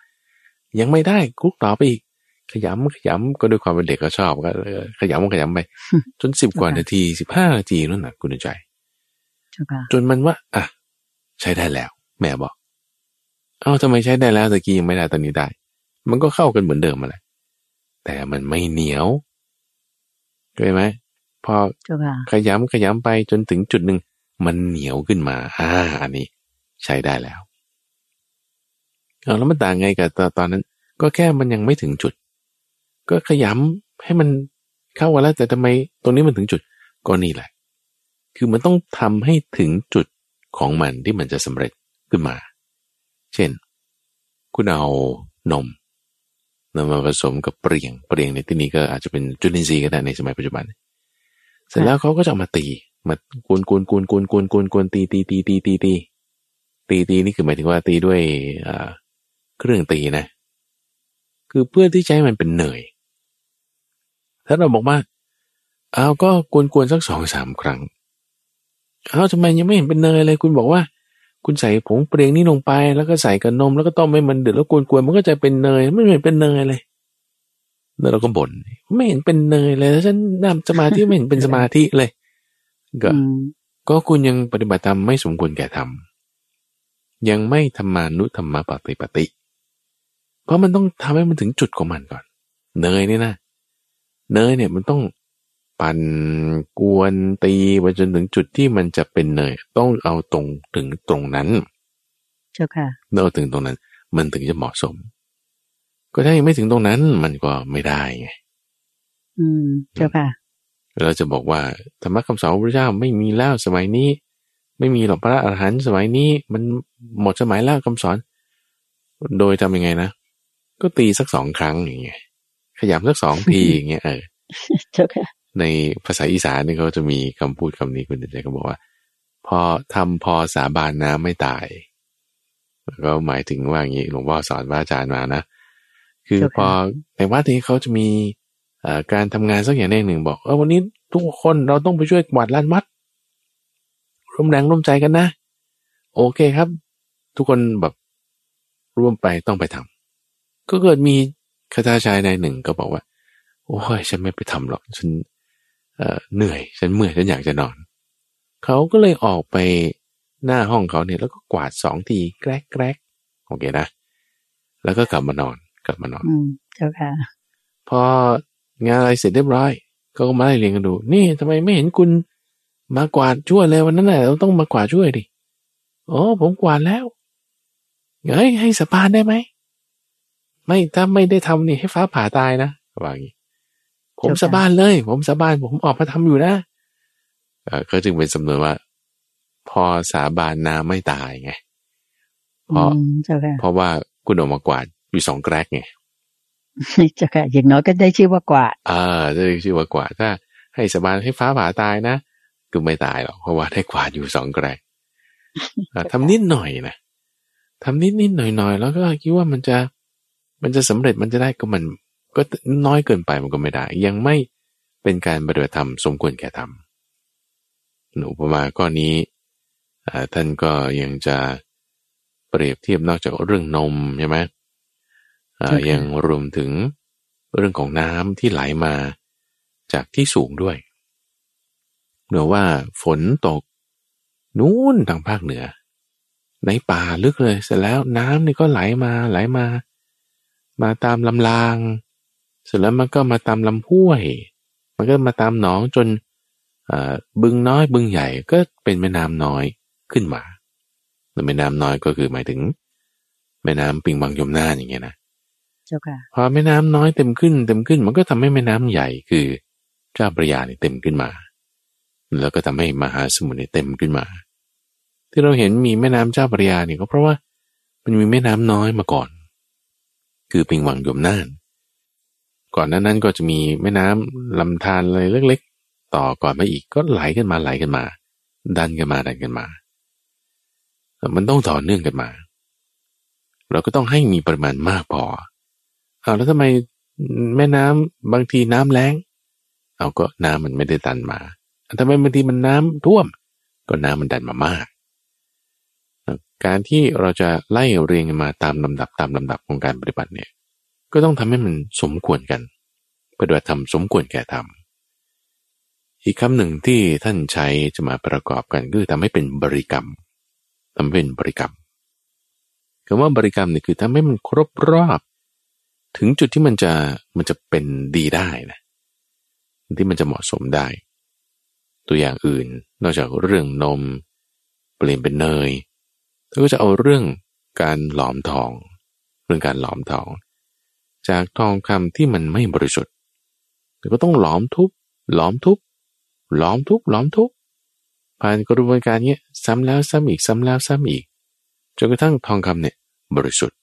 ยังไม่ได้คลุกต่อไปอีก ขยำขยำก็ด้วยความเป็นเด็กก็ชอบก็ขยำขยำไป จนสิบกว่านาทีสิบห้านาทีนั่นแหะคุณใจจนมันว่า อะ ใช้ได้แล้ว แม่บอก เอ้าทำไมใช้ได้แล้วตะกี้ยังไม่ได้ตอนนี้ได้ มันก็เข้ากันเหมือนเดิมมาแหละแต่มันไม่เหนียวเข้าไหมพอขยำขยำไปจนถึงจุดหนึ่งมันเหนียวขึ้นมา อ่า อันนี้ ใช้ได้แล้วเอาแล้วมันต่างไงกับตอนนั้น ก็แค่มันยังไม่ถึงจุด ก็ขยำให้มันเข้ากันแล้วแต่ทำไมตรงนี้มันถึงจุดก็นี่แหละ คือมันต้องทำให้ถึงจุดของมันที่มันจะสำเร็จขึ้นมา เช่น คุณเอานมนำมาผสมกับเปรียงเปรียงในที่นี้ก็อาจจะเป็นจุลินทรีย์ก็ได้ในสมัยปัจจุบัน เสร็จแล้วเขาก็จะมาตี มากวนกวนกวนกวนกวนกวนกวนตีตีตีตีตีตีตีตีนี่คือหมายถึงว่าตีด้วยเครื่องตีนะ คือเพื่อที่จะให้มันเป็นเนย ถ้าเราบอกว่าเอาก็กวนกวนสักสองสามครั้งเอาทำไมยังไม่เห็นเป็นเนยเลยคุณบอกว่า คุณใส่ผงเปรียงนี่ลงไป แล้วก็ใส่กับนมแล้วก็ต้มให้มันเดือดแล้วกวนๆมันก็จะเป็นเนยไม่เห็นเป็นเนยเลยแล้วเราก็บ่นไม่เห็นเป็นเนยเลยแล้วฉันนำสมาธิไม่เห็นเป็นสมาธิเลย ก็ ก็คุณยังปฏิบัติธรรมไม่สมควรแก่ธรรมยังไม่ธรรมานุธรรมปฏิปติเพราะมันต้องทำให้มันถึงจุดของมันก่อน เนยนี่นะ เนยเนี่ยมันต้องปั่นกวนตีไปจนถึงจุดที่มันจะเป็นเนยต้องเอาตรงถึงตรงนั้น เจ้าค่ะเอาถึงตรงนั้น มันถึงจะเหมาะสม ก็ถ้ายังไม่ถึงตรงนั้นมันก็ไม่ได้ไงอืมเจ้าค่ะเราจะบอกว่าธรรมะคำสอนพระเจ้าไม่มีแล้วสมัยนี้ ไม่มีหรอกพระอรหันต์สมัยนี้ มันหมดสมัยแล้วคำสอน โดยทำยังไงนะก็ตีสักสองครั้งอย่างเงี้ย ขยำสักสองทีอย่างเงี้ยเออเจ้าค่ะในภาษาอีสานนี่เขาจะมีคำพูดคำนี้คุณเจก็บอกว่า พอทำพอสาบานน้ำไม่ตายก็หมายถึงว่าอย่างนี้หลวงพ่อสอนพระอาจารย์มานะคือพอในวัดนี้เขาจะมีการทำงานสักอย่างหนึ่งบอกเออวันนี้ทุกคนเราต้องไปช่วยกวาดลานวัดร่วมแรงร่วมใจกันนะ โอเคครับ ทุกคนแบบร่วมไปต้องไปทำก็เกิดมี คาถาชายนายหนึ่งก็บอกว่า โอ้ยฉันไม่ไปทำหรอกฉันเเหนื่อย ฉันเมื่อยฉันอยากจะนอน เขาก็เลยออกไปหน้าห้องเขาเนี่ยแล้วก็กวาดสองทีแกรกแกรกโอเคนะ แล้วก็กลับมานอนกลับมานอนเจ้าค่ะ พองานอะไรเสร็จเรียบร้อยก็มาไล่เรียงกันดู นี่ทำไมไม่เห็นคุณมากวาดช่วยเลยวันนั้นแหละเราต้องมากวาดช่วยดิโอ้ผมกวาดแล้วเฮ้ยให้สปานได้ไหม ไม่ถ้าไม่ได้ทำนี่ให้ฟ้าผ่าตายนะว่าอย่างนี้ผมสบานเลย ผมสบานผมออกมาทำอยู่นะก็จึงเป็นสำนวนว่า พอสาบานนาไม่ตายไงเพราะเพราะว่าคุณออกมากวาดอยู่สองแกรกไงเจ้าค่ะอย่างน้อยก็ได้ชื่อว่ากวาดอ่าได้ชื่อว่ากวาดถ้า ให้สบายให้ฟ้าผ่าตายนะคือไม่ตายหรอกเพราะว่าได้กวาดอยู่สองแกรกทำนิดหน่อยนะทำนิดนิดหน่อยหน่อยแล้วก็คิดว่ามันจะ มันจะสำเร็จมันจะได้ก็มันก็น้อยเกินไปมันก็ไม่ได้ ยังไม่เป็นการปฏิบัติธรรมสมควรแก่ธรรมอุปมาก้อนนี้ท่านก็ยังจะเปรียบเทียบนอกจากเรื่องนมใช่ไหมยังรวมถึงเรื่องของน้ำที่ไหลมาจากที่สูงด้วยเนื่อว่าฝนตกนู้นทางภาคเหนือ ในป่าลึกเลยเสร็จแล้วน้ำนี่ก็ไหลมาไหลมา มาตามลำราง เสร็จแล้วมันก็มาตามลำห้วย มันก็มาตามหนองจนบึงน้อยบึงใหญ่ก็เป็นแม่น้ำน้อยขึ้นมาแม่น้ำน้อยก็คือหมายถึง แม่น้ำปิงบังยมนาอย่างเงี้ยนะเจ้าค่ะพอแม่น้ำน้อยเต็มขึ้นเต็มขึ้น มันก็ทำให้แม่น้ำใหญ่คือเจ้าประยาเนี่ยเต็มขึ้นมา แล้วก็ทำให้มหาสมุทรเต็มขึ้นมา ที่เราเห็นมีแม่น้ำเจ้าประยาเนี่ยก็เพราะว่ามันมีแม่น้ำน้อยมาก่อน คือปิงวังยมน่าน ก่อนนั้นนั้นก็จะมีแม่น้ำลำธารอะไรเล็กๆ ต่อก่อนมาอีกก็ไหลกันมาไหลกันมา ดันกันมาดันกันมา มันต้องต่อเนื่องกันมา เราก็ต้องให้มีปริมาณมากพอเอาแล้วทำไมแม่น้ำบางทีน้ำแรงเอาก็น้ำมันไม่ได้ดันมาทำไมบางทีมันน้ำท่วม ก็น้ำมันดันมามาก การที่เราจะไล่เรียงมาตามลำดับตามลำดับของการปฏิบัติเนี่ย ก็ต้องทำให้มันสมควรกันปฏิบัติธรรมสมควรแก่ธรรมอีกคำหนึ่งที่ท่านใช้จะมาประกอบกันคือทำให้เป็นบริกรรมทำเป็นบริกรรมคำว่าบริกรรมนี่คือทำให้มันครบรอบ ถึงจุดที่มันจะมันจะเป็นดีได้นะที่มันจะเหมาะสมได้ ตัวอย่างอื่นนอกจากเรื่องนม เปลี่ยนเป็นเนย เธอก็จะเอาเรื่องการหลอมทอง เรื่องการหลอมทอง จากทองคำที่มันไม่บริสุทธิ์แต่ก็ต้องหลอมทุบหลอมทุบหลอมทุบหลอมทุบผ่านกระบวนการนี้ซ้ำแล้วซ้ำอีกซ้ำแล้วซ้ำอีกจนกระทั่งทองคำเนี่ยบริสุทธิ์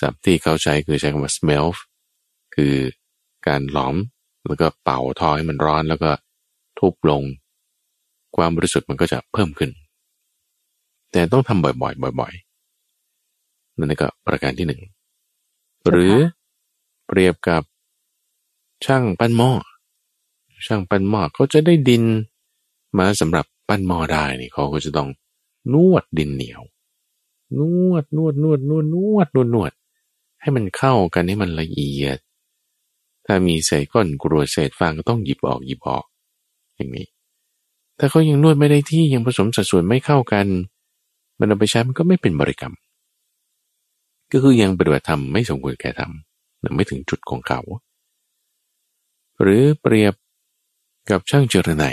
ศัพท์ที่เขาใช้คือใช้คำว่า smell คือการหลอมแล้วก็เป่าทอให้มันร้อนแล้วก็ทุบลง ความบริสุทธิ์มันก็จะเพิ่มขึ้น แต่ต้องทำบ่อยๆบ่อยๆนั่นก็ประการที่หนึ่งหรือเปรียบกับช่างปั้นหม้อช่างปั้นหม้อเขาจะได้ดินมาสำหรับปั้นหม้อได้นี่เขาก็จะต้องนวดดินเหนียว นวดนวดนวดนวดนวดนวดนวด ให้มันเข้ากันให้มันละเอียด ถ้ามีเศษก้อนกรวดเศษฟางก็ต้องหยิบออกหยิบออก อย่างนี้ ถ้าเขายังนวดไม่ได้ที่ยังผสมสัดส่วนไม่เข้ากัน มันเอาไปใช้มันก็ไม่เป็นบริกรรม ก็คือยังปฏิบัติธรรมไม่สมควรแก่ธรรมไม่ถึงจุดของเขา หรือเปรียบกับช่างเจรไน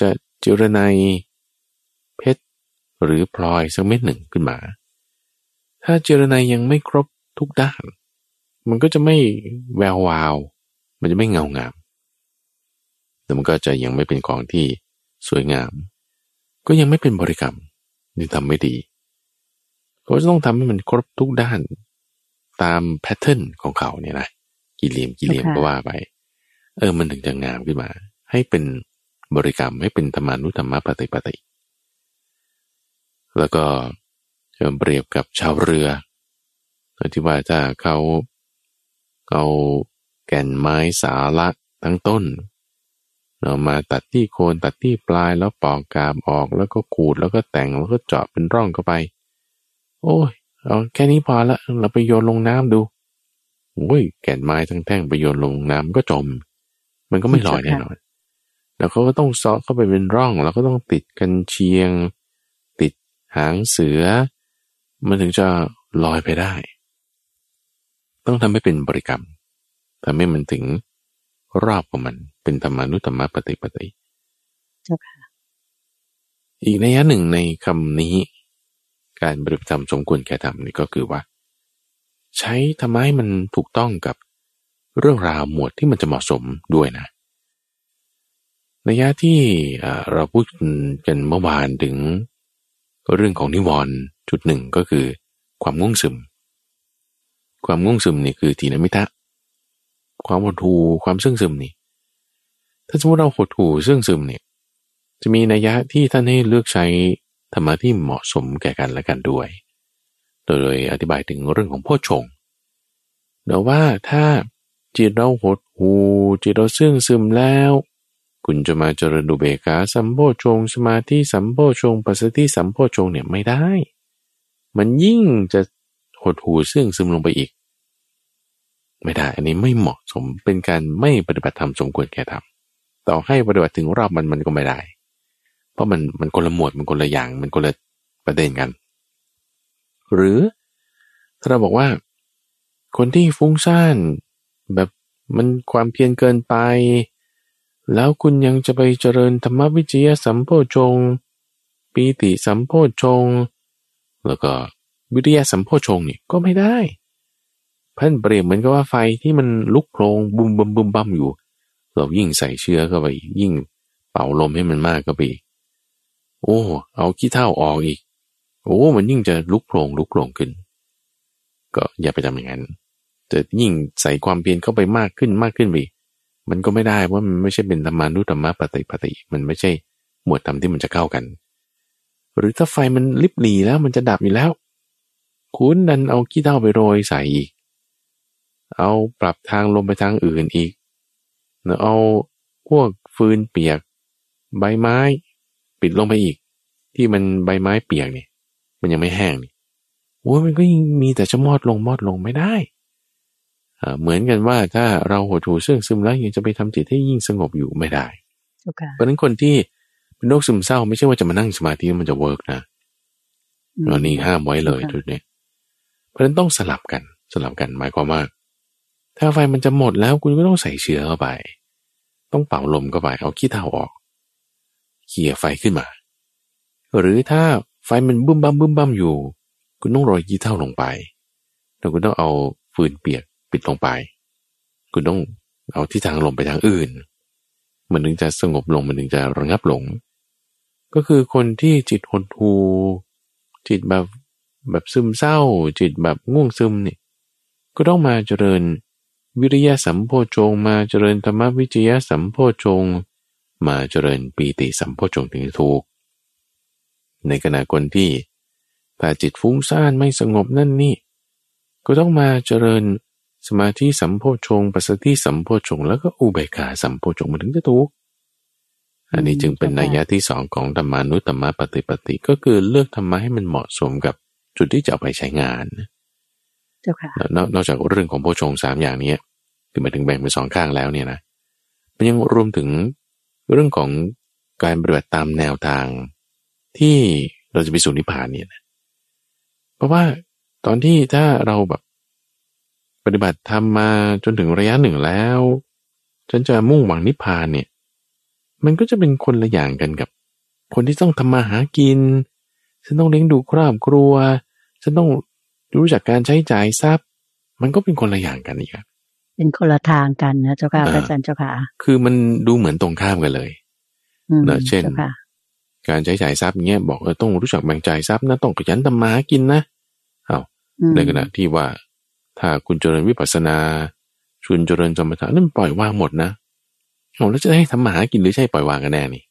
จะเจรไนเพชรหรือพลอยสักเม็ดหนึ่งขึ้นมา ถ้าเจรไนายยังไม่ครบทุกด้าน มันก็จะไม่แวววาว มันจะไม่เงางามแต่มันก็จะยังไม่เป็นของที่สวยงาม ก็ยังไม่เป็นบริกรรม นี่ทำไม่ดีเขาจะต้องทำให้มันครบทุกด้านตามแพทเทิร์นของเขาเนี่ยนะกี่เหลี่ยมกี่เหลี่ยมก็ว่าไป เออมันถึงจะงามขึ้นมา ให้เป็นบริกรรมให้เป็นธรรมานุธรรมปฏิปติ แล้วก็จะเปรียบกับชาวเรือที่ว่าถ้าเขาเอาแก่นไม้สาละทั้งต้น เรามาตัดที่โคนตัดที่ปลายแล้วปอกกาบออกแล้วก็ขูดแล้วก็แต่งแล้วก็เจาะเป็นร่องเข้าไป โอ้ยเอาแค่นี้พอละเราไปโยนลงน้ำดูโอ้ยแก่นไม้ทั้งแท่งไปโยนลงน้ำก็จม มันก็ไม่ลอยแน่นอนแล้วเขาก็ต้องซอกเข้าไปเป็นร่อง แล้วก็ต้องติดกันเชียง ติดหางเสือ มันถึงจะลอยไปได้ ต้องทำให้เป็นบริกรรมทำให้มันถึง รอบของมัน เป็นธรรมานุธรรมปฏิปติเจ้าค่ะอีกในยะหนึ่งในคำนี้ การบริกรรมสมควรแก่ธรรมนี่ก็คือว่า ใช้ทำให้มันถูกต้องกับเรื่องราวหมวดที่มันจะเหมาะสมด้วยนะในยะที่เราพูดกันเมื่อวานถึงเรื่องของนิวรณ์จุดหนึ่งก็คือความง่วงซึม ความง่วงซึมนี่คือทีนมิทะ ความหดหู่ความซึ่งซึมนี่ ถ้าสมมติเราหดหู่ซึ่งซึมเนี่ย จะมีนัยยะที่ท่านให้เลือกใช้ธรรมะที่เหมาะสมแก่กันและกันด้วย โดยอธิบายถึงเรื่องของพ่อชงแต่ว่าถ้าจิตเราหดหูจิตเราซึ่งซึมแล้ว คุณจะมาเจริญดุเบกาสัมโพชงสมาธิสัมโพชงปัสสติสัมโพชงเนี่ยไม่ได้ มันยิ่งจะหดหูซึ่งซึมลงไปอีก ไม่ได้ อันนี้ไม่เหมาะสม เป็นการไม่ปฏิบัติธรรมสมควรแก่ธรรมต่อให้ปฏิบัติถึงรอบมันมันก็ไม่ได้ เพราะมันมันคนละหมวดมันคนละอย่างมันคนละประเด็นกัน หรือถ้าเราบอกว่า คนที่ฟุ้งซ่านแบบมันความเพียรเกินไป แล้วคุณยังจะไปเจริญธรรมวิจยสัมโพชงปีติสัมโพชง แล้วก็วิทยาสัมโพชงนี่ก็ไม่ได้ พันเปรียบเหมือนกับว่าไฟที่มันลุกโพลงบุมบุมบุมบัมอยู่ เรายิ่งใส่เชื้อเข้าไป ยิ่งเป่าลมให้มันมากก็ไปโอ้ เอาขี้เท่าออกอีก โอ้ มันยิ่งจะลุกโพลงลุกโพลงขึ้น ก็อย่าไปทำอย่างนั้นจะยิ่งใส่ความเพียรเข้าไปมากขึ้นมากขึ้นไปมันก็ไม่ได้เพรามันไม่ใช่เป็นธรรมานุธรรมะปฏิปฏิมันไม่ใช่หมวดธรรมที่มันจะเข้ากัน หรือถ้าไฟมันลิบหลีแล้วมันจะดับอยู่แล้ว คุณดันเอาขี้เท่าไปโรยใส่อีก เอาปรับทางลมไปทางอื่นอีกเอาพวกฟืนเปียก ใบไม้ ปิดลงไปอีก ที่มันใบไม้เปียกเนี่ยมันยังไม่แห้งนี่โอ้ยมันก็ยังมีแต่จะมอดลงมอดลงไม่ได้เหมือนกันว่าถ้าเราหดหูซึ่งซึมแล้วยังจะไปทำจิตให้ยิ่งสงบอยู่ไม่ได้ okay. เพราะนั้นคนที่เป็นโรคซึมเศร้า ไม่ใช่ว่าจะมานั่งสมาธิมันจะเวิร์กนะตอนนี้ห้ามไว้เลยจุดนี้เพราะนั้นต้องสลับกันสลับกันหมายความว่า ถ้าไฟมันจะหมดแล้วคุณก็ต้องใส่เชื้อเข้าไป ต้องเป่าลมเข้าไปเอาขี้เถ้าออกเขี่ยไฟขึ้นมา หรือถ้าไฟมันบึ้มบั้มบึ้มบั้มอยู่ คุณต้องโรยขี้เถ้าลงไปแล้วคุณต้องเอาฟืนเปียกปิดลงไป คุณต้องเอาที่ทางลมไปทางอื่น มันถึงจะสงบลงมันถึงจะระงับลง ก็คือคนที่จิตหดหูจิตแบบแบบซึมเศร้า จิตแบบง่วงซึมเนี่ยก็ต้องมาเจริญ วิริยะสัมโพชงมาเจริญธรรมวิจยะสัมโพชง มาเจริญปีติสัมโพชงถึงจะถูก ในขณะคนที่ถ้าจิตฟุ้งซ่านไม่สงบนั่นนี่ ก็ต้องมาเจริญสมาธิสัมโพชงปัสสติสัมโพชง แล้วก็อุเบกขาสัมโพชงมันถึงจะถูก อันนี้จึงเป็นนัยยะที่สองของธรรมานุธรรมะปฏิปติก็คือเลือกธรรมะให้มันเหมาะสมกับจุดที่จะเอาไปใช้งานเจ้าค่ะนอกจากเรื่องของโพชงสามอย่างนี้ คือมาถึงแบ่งเป็นสองข้างแล้วเนี่ยนะมันยังรวมถึงเรื่องของการปฏิบัติตามแนวทางที่เราจะไปสู่นิพพานเนี่ยนะเพราะว่าตอนที่ถ้าเราแบบปฏิบัติทำมาจนถึงระยะหนึ่งแล้ว ฉันจะมุ่งหวังนิพพานเนี่ย มันก็จะเป็นคนละอย่างกันกับ คนที่ต้องทำมาหากิน ฉันต้องเลี้ยงดูครอบครัว ฉันต้องรู้จักการใช้จ่ายทรัพย์ มันก็เป็นคนละอย่างกันอีก เป็นคนละทางกันนะเจ้าค่ะอาจารย์เจ้าค่ะ คือมันดูเหมือนตรงข้ามกันเลยเนอะเช่น การใช้จ่ายทรัพย์เงี้ยบอกเออต้องรู้จักแบ่งจ่ายทรัพย์นะต้องขยันทำมาหากินนะเอาในขณะที่ว่า ถ้าคุณเจริญวิปัสนา ชุนเจริญสมถะนั่นปล่อยวางหมดนะโอ้แล้วจะให้ทำมาหากินหรือใช่ปล่อยวางกันแน่นี่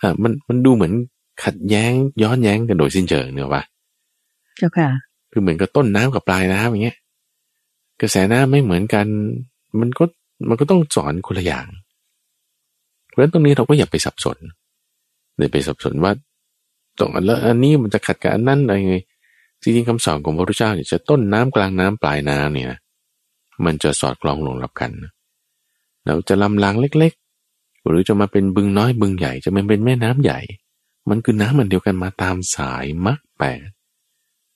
อ่ามันมันดูเหมือนขัดแย้งย้อนแย้งกันโดยสิ้นเชิงเนอะวะเจ้าค่ะ คือเหมือนกับต้นน้ำกับปลายน้ำอย่างเงี้ย กระแสน้ำไม่เหมือนกัน มันก็มันก็ต้องสอนคนละอย่าง เพราะฉะนั้นตรงนี้เราก็อย่าไปสับสนเลยไปสับสนว่าตรงอันแล้วอันนี้มันจะขัดกับอันนั้นอะไรไงจริงๆคำสอนของพระพุทธเจ้าเนี่ยจะต้นน้ำกลางน้ำปลายน้ำเนี่ยมันจะสอดคล้องลงรับกันเราจะลำลางเล็กๆ หรือจะมาเป็นบึงน้อยบึงใหญ่จะมันเป็นแม่น้ำใหญ่ มันคือน้ำมันเดียวกันมาตามสายมรรคแปด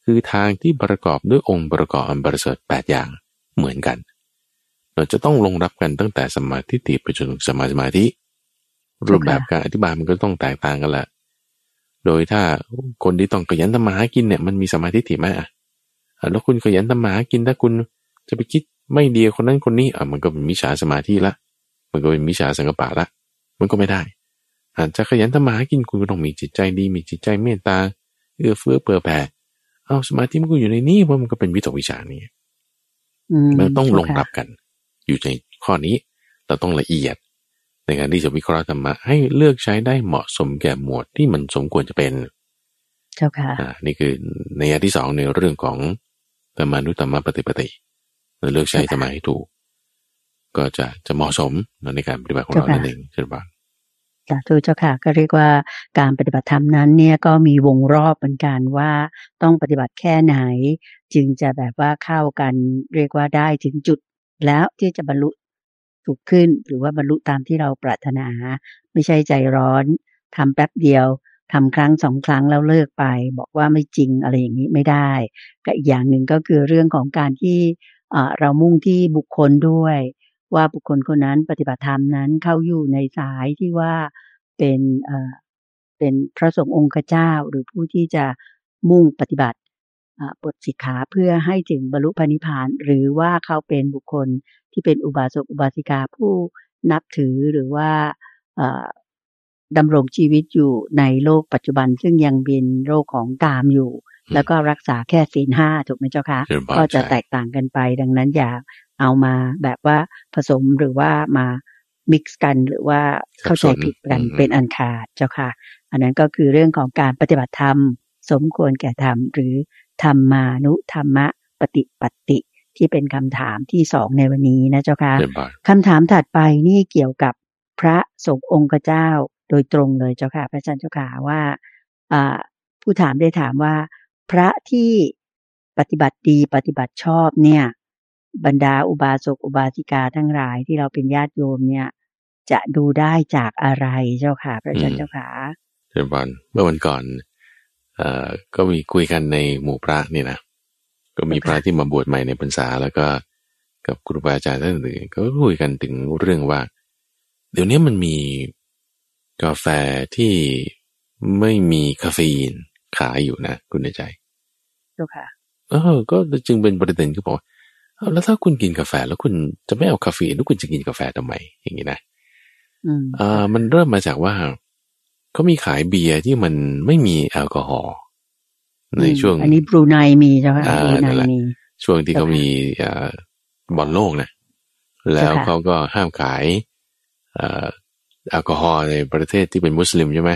คือทางที่ประกอบด้วยองค์ประกอบอันประเสริฐแปดอย่าง เหมือนกัน เราจะต้องลงรับกันตั้งแต่สมาธิติไปจนถึงสมาสมาธิ รูปแบบการอธิบายมันก็ต้องแตกต่างกันแหละโดยถ้าคนที่ต้องขยันทำมาหากินเนี่ยมันมีสมาธิถี่ไหมอะแล้วคุณขยันทำมาหากินถ้าคุณจะไปคิดไม่ดีคนนั้นคนนี้อะมันก็เป็นมิจฉาสมาธิละ มันก็เป็นมิจฉาสังกปะละ มันก็ไม่ได้อาจจะขยันทำมาหากินคุณก็ต้องมีจิตใจดี มีจิตใจเมตตาเอื้อเฟื้อเผื่อแผ่เอาสมาธิมันก็อยู่ในนี้เพราะมันก็เป็นวิตกวิจารนี่ เราต้องลงรับกัน อยู่ในข้อนี้เราต้องละเอียด ในการที่จะวิเคราะห์ธรรมะให้เลือกใช้ได้เหมาะสมแก่หมวดที่มันสมควรจะเป็น เจ้าค่ะอ่านี่คือในอันที่สองในเรื่องของธรรมานุธรรมปฏิปติเราเลือกใช้ธรรมะให้ถูก ก็จะจะเหมาะสมในการปฏิบัติของเรานั่นเองเช่นบ้างสาธุเจ้าค่ะก็เรียกว่าการปฏิบัติธรรมนั้นเนี่ยก็มีวงรอบเหมือนกันว่าต้องปฏิบัติแค่ไหน จึงจะแบบว่าเข้ากันเรียกว่าได้ถึงจุดแล้วที่จะบรรลุถูกขึ้น หรือว่าบรรลุตามที่เราปรารถนา ไม่ใช่ใจร้อนทำแป๊บเดียวทำครั้งสองครั้งแล้วเลิกไป บอกว่าไม่จริงอะไรอย่างนี้ไม่ได้ก็อีกอย่างหนึ่งก็คือเรื่องของการที่เรามุ่งที่บุคคลด้วย ว่าบุคคลคนนั้นปฏิบัติธรรมนั้นเข้าอยู่ในสายที่ว่าเป็นเป็นพระสงฆ์องค์เจ้า หรือผู้ที่จะมุ่งปฏิบัติ บทสิกขาเพื่อให้ถึงบรรลุพานิพาน หรือว่าเขาเป็นบุคคลที่เป็นอุบาสกอุบาสิกาผู้นับถือหรือว่าดำรงชีวิตอยู่ในโลกปัจจุบัน ซึ่งยังเป็นโรคของกามอยู่ แล้วก็รักษาแค่ศีลห้าถูกไหมเจ้าคะก็จะแตกต่างกันไป ดังนั้นอย่าเอามาแบบว่าผสมหรือว่ามามิกซ์กันหรือว่าเข้าใจผิดกันเป็นอันขาดเจ้าค่ะ อันนั้นก็คือเรื่องของการปฏิบัติธรรม สมควรแก่ธรรม หรือ ธรรมานุธรรมะปฏิปติที่เป็นคำถามที่สองในวันนี้นะเจ้าค่ะคำถามถัดไปนี่เกี่ยวกับพระสงฆ์องค์เจ้าโดยตรงเลยเจ้าค่ะ พระอาจารย์เจ้าค่ะว่าผู้ถามได้ถามว่า พระที่ปฏิบัติดีปฏิบัติชอบเนี่ย บรรดาอุบาสกอุบาสิกาทั้งหลายที่เราเป็นญาติโยมเนี่ย จะดูได้จากอะไรเจ้าค่ะ พระอาจารย์เจ้าค่ะเจ้าบอลเมื่อวันก่อน เอ่อก็มีคุยกันในหมู่พระนี่นะก็มีพระที่มาบวชใหม่ในพรรษาแล้วก็กับครูบาอาจารย์ท่านอื่นก็คุยกันถึงเรื่องว่า เดี๋ยวนี้มันมีกาแฟที่ไม่มีคาเฟอีนขายอยู่นะ คุณในใจดูค่ะเออ ก็จึงเป็นประเด็นก็บอกแล้วถ้าคุณกินกาแฟแล้วคุณจะไม่เอาคาเฟอีนแล้วคุณจะกินกาแฟทำไมอย่างนี้นะอ่ามันเริ่มมาจากว่า เขามีขายเบียร์ที่มันไม่มีแอลกอฮอล์ในช่วง อันนี้บรูไนมีใช่ไหมบรูไนมีช่วงที่เขามีบอลโลกนะแล้วเขาก็ห้ามขายแอลกอฮอล์ในประเทศที่เป็นมุสลิมใช่ไหม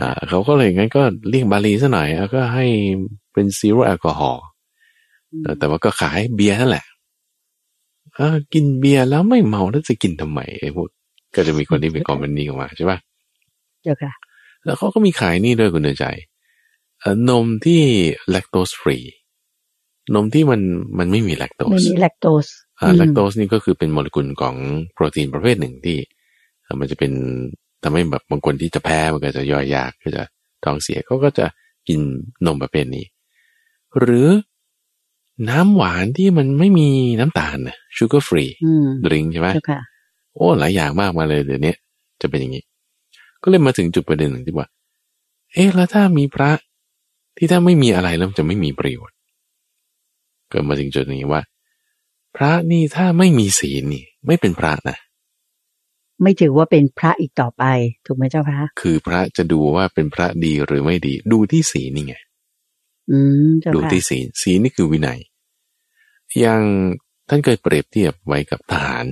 อ่าเขาก็เลยงั้นก็เลี่ยงบาลีซะหน่อยแล้วก็ให้เป็น zero alcohol แต่ว่าก็ขายเบียร์นั่นแหละกินเบียร์แล้วไม่เมาแล้วจะกินทำไมไอ้พวกก็จะมีคนที่เป็น comment นี้ออกมาใช่ปะ เจ้าค่ะ แล้วเขาก็มีขายนี่ด้วยคุณเตือนใจนมที่ lactose free นมที่มันมันไม่มี lactose ไม่มีแลคโตสอ่าแลคโตสนี่ก็คือเป็นโมเลกุลของโปรตีนประเภทหนึ่งที่ มันจะเป็นทำให้แบบบางคนที่จะแพ้มันก็จะย่อยยากก็จะท้องเสียเขาก็จะกินนมประเภทนี้ หรือน้ำหวานที่มันไม่มีน้ำตาลนะชูการ์ฟรีดริงใช่ไหมโอ้หลายอย่างมากมาเลยเดี๋ยวนี้จะเป็นอย่างนี้ ก็เลยมาถึงจุดประเด็นหนึ่งที่ว่า เอ๊ะแล้วถ้ามีพระที่ถ้าไม่มีอะไรแล้วจะไม่มีประโยชน์เกิดมาถึงจุดนี้ว่า พระนี่ถ้าไม่มีศีลนี่ ไม่เป็นพระนะไม่ถือว่าเป็นพระอีกต่อไป ถูกไหมเจ้าคะคือพระจะดูว่าเป็นพระดีหรือไม่ดี ดูที่ศีลนี่ไงอืมดูที่ศีลศีลนี่คือวินัย อย่างท่านเคยเปรียบเทียบไว้กับทหาร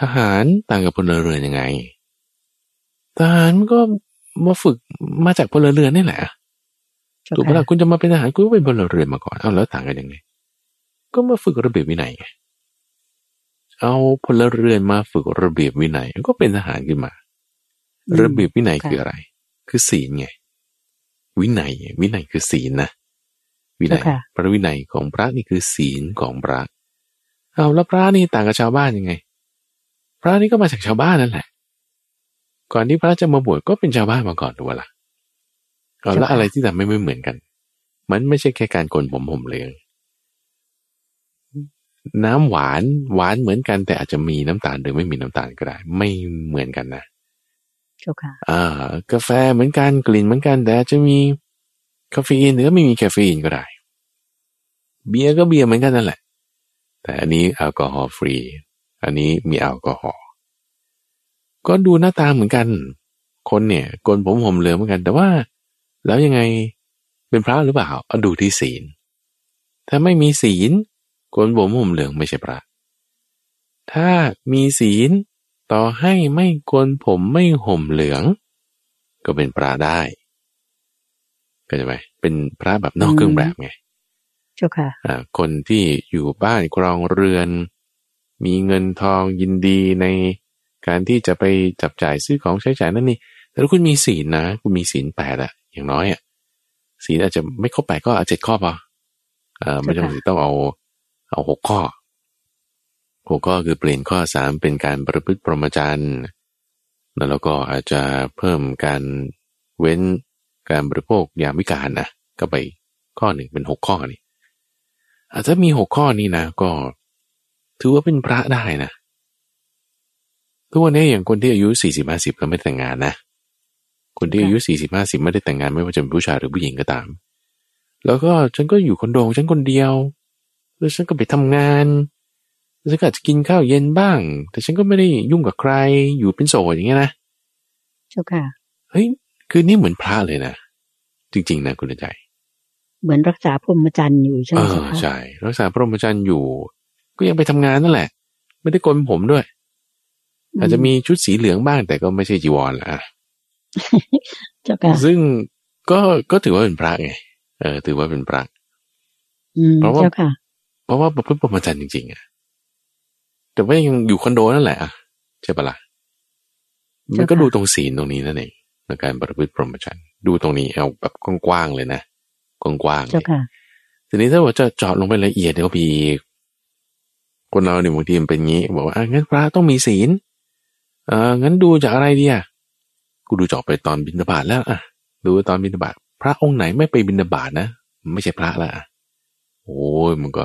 ทหารต่างกับพลเรือนยังไง ทหารก็มาฝึกมาจากพลเรือนนี่แหละถูกไหมล่ะคุณจะมาเป็นทหารคุณก็เป็นพลเรือนมาก่อนเอาแล้วต่างกันยังไงก็มาฝึกระเบียบวินัยไงเอาพลเรือนมาฝึกระเบียบวินัยก็เป็นทหารขึ้นมา ระเบียบวินัยคืออะไร คือศีลไง วินัยวินัยคือศีลนะวินัยพระวินัยของพระนี่คือศีลของพระเอาแล้วพระนี่ต่างกับชาวบ้านยังไง พระนี่ก็มาจากชาวบ้านนั่นแหละ ก่อนที่พระจะมาบวชก็เป็นชาวบ้านมาก่อนถูกไหมล่ะเอาแล้วอะไรที่ทำไม่ไม่เหมือนกัน มันไม่ใช่แค่การโกนผมผมเลยน้ำหวานหวานเหมือนกัน แต่อาจจะมีน้ำตาลหรือไม่มีน้ำตาลก็ได้ ไม่เหมือนกันนะเจ้าค่ะอ่ากาแฟเหมือนกันกลิ่นเหมือนกัน แต่อาจจะมีคาเฟอีนหรือไม่มีคาเฟอีนก็ได้ เบียร์ก็เบียร์เหมือนกันนั่นแหละ แต่อันนี้แอลกอฮอล์ฟรี อันนี้มีแอลกอฮอล์ ก็ดูหน้าตาเหมือนกัน คนเนี่ยกนผมผมเหลืองเหมือนกัน แต่ว่า แล้วยังไงเป็นพระหรือเปล่าเอาดูที่ศีล ถ้าไม่มีศีลโกนผมห่มเหลืองไม่ใช่พระ ถ้ามีศีลต่อให้ไม่โกนผมไม่ห่มเหลือง ก็เป็นพระได้ก็จะไหมเป็นพระแบบนอกเครื่องแบบไงเจ้าค่ะคนที่อยู่บ้านครองเรือน มีเงินทองยินดีใน การที่จะไปจับจ่ายซื้อของใช้จ่ายนั่นนี่แต่ถ้าคุณมีศีลนะ คุณมีศีลแปดอะอย่างน้อยอะศีลอาจจะไม่ครบแปดก็อาจเจ็ดข้อพอเอ่อไม่จำเป็นต้องเอาเอาหกข้อหกข้อคือเปลี่ยนข้อสามเป็นการประพฤติปรมจารย์แล้วก็อาจจะเพิ่มการเว้นการบริโภคยามวิการนะก็ไปข้อหนึ่งเป็นหกข้อนี่อาจจะมีหกข้อนี้นะ ก็ ถือว่าเป็นพระได้นะ ทุกวันนี้อย่างคนที่อายุสี่สิบห้าสิบก็ไม่แต่งงานนะ คนที่อายุสี่สิบห้าสิบไม่ได้แต่งงานไม่ว่าจะเป็นผู้ชายหรือผู้หญิงก็ตาม แล้วก็ฉันก็อยู่คอนโดฉันคนเดียว แล้วฉันก็ไปทำงานฉันก็อาจจะกินข้าวเย็นบ้าง แต่ฉันก็ไม่ได้ยุ่งกับใครอยู่เป็นโสดอย่างเงี้ยนะเจ้าค่ะเฮ้ยคือนี่เหมือนพระเลยนะจริง ๆนะคุณใจ เหมือนรักษาพรหมจรรย์อยู่ใช่ไหมคะใช่ รักษาพรหมจรรย์อยู่ ก็ยังไปทำงานนั่นแหละ ไม่ได้โกนผมด้วย อาจจะมีชุดสีเหลืองบ้างแต่ก็ไม่ใช่จีวรละเจ้าค่ะซึ่งก็ก็ถือว่าเป็นพระไงเออ ถือว่าเป็นพระเพราะว่าเพราะว่าประพฤติพรหมจรรย์จริงๆอะแต่ว่ายังอยู่คอนโดนั่นแหละอะใช่ปะละ่ะมันก็ดูตรงศีลตรงนี้นั่นเองในการประพฤติพรหมจรรย์ดูตรงนี้เอาแบบกว้างๆเลยนะกว้างๆทีนี้ถ้าว่าจะเจาะลงไปละเอียดเดี๋ยวพีคนเราเนี่ยบางทีมันเป็นงี้ บอกว่าอะงั้นพระต้องมีศีล เอองั้นดูจากอะไรดีอะกูดูจอกไปตอนบินาบาตแล้วอะดูตอนบินาบาตพระองค์ไหนไม่ไปบินาบาตนะไม่ใช่พระละโอ้ยมันก็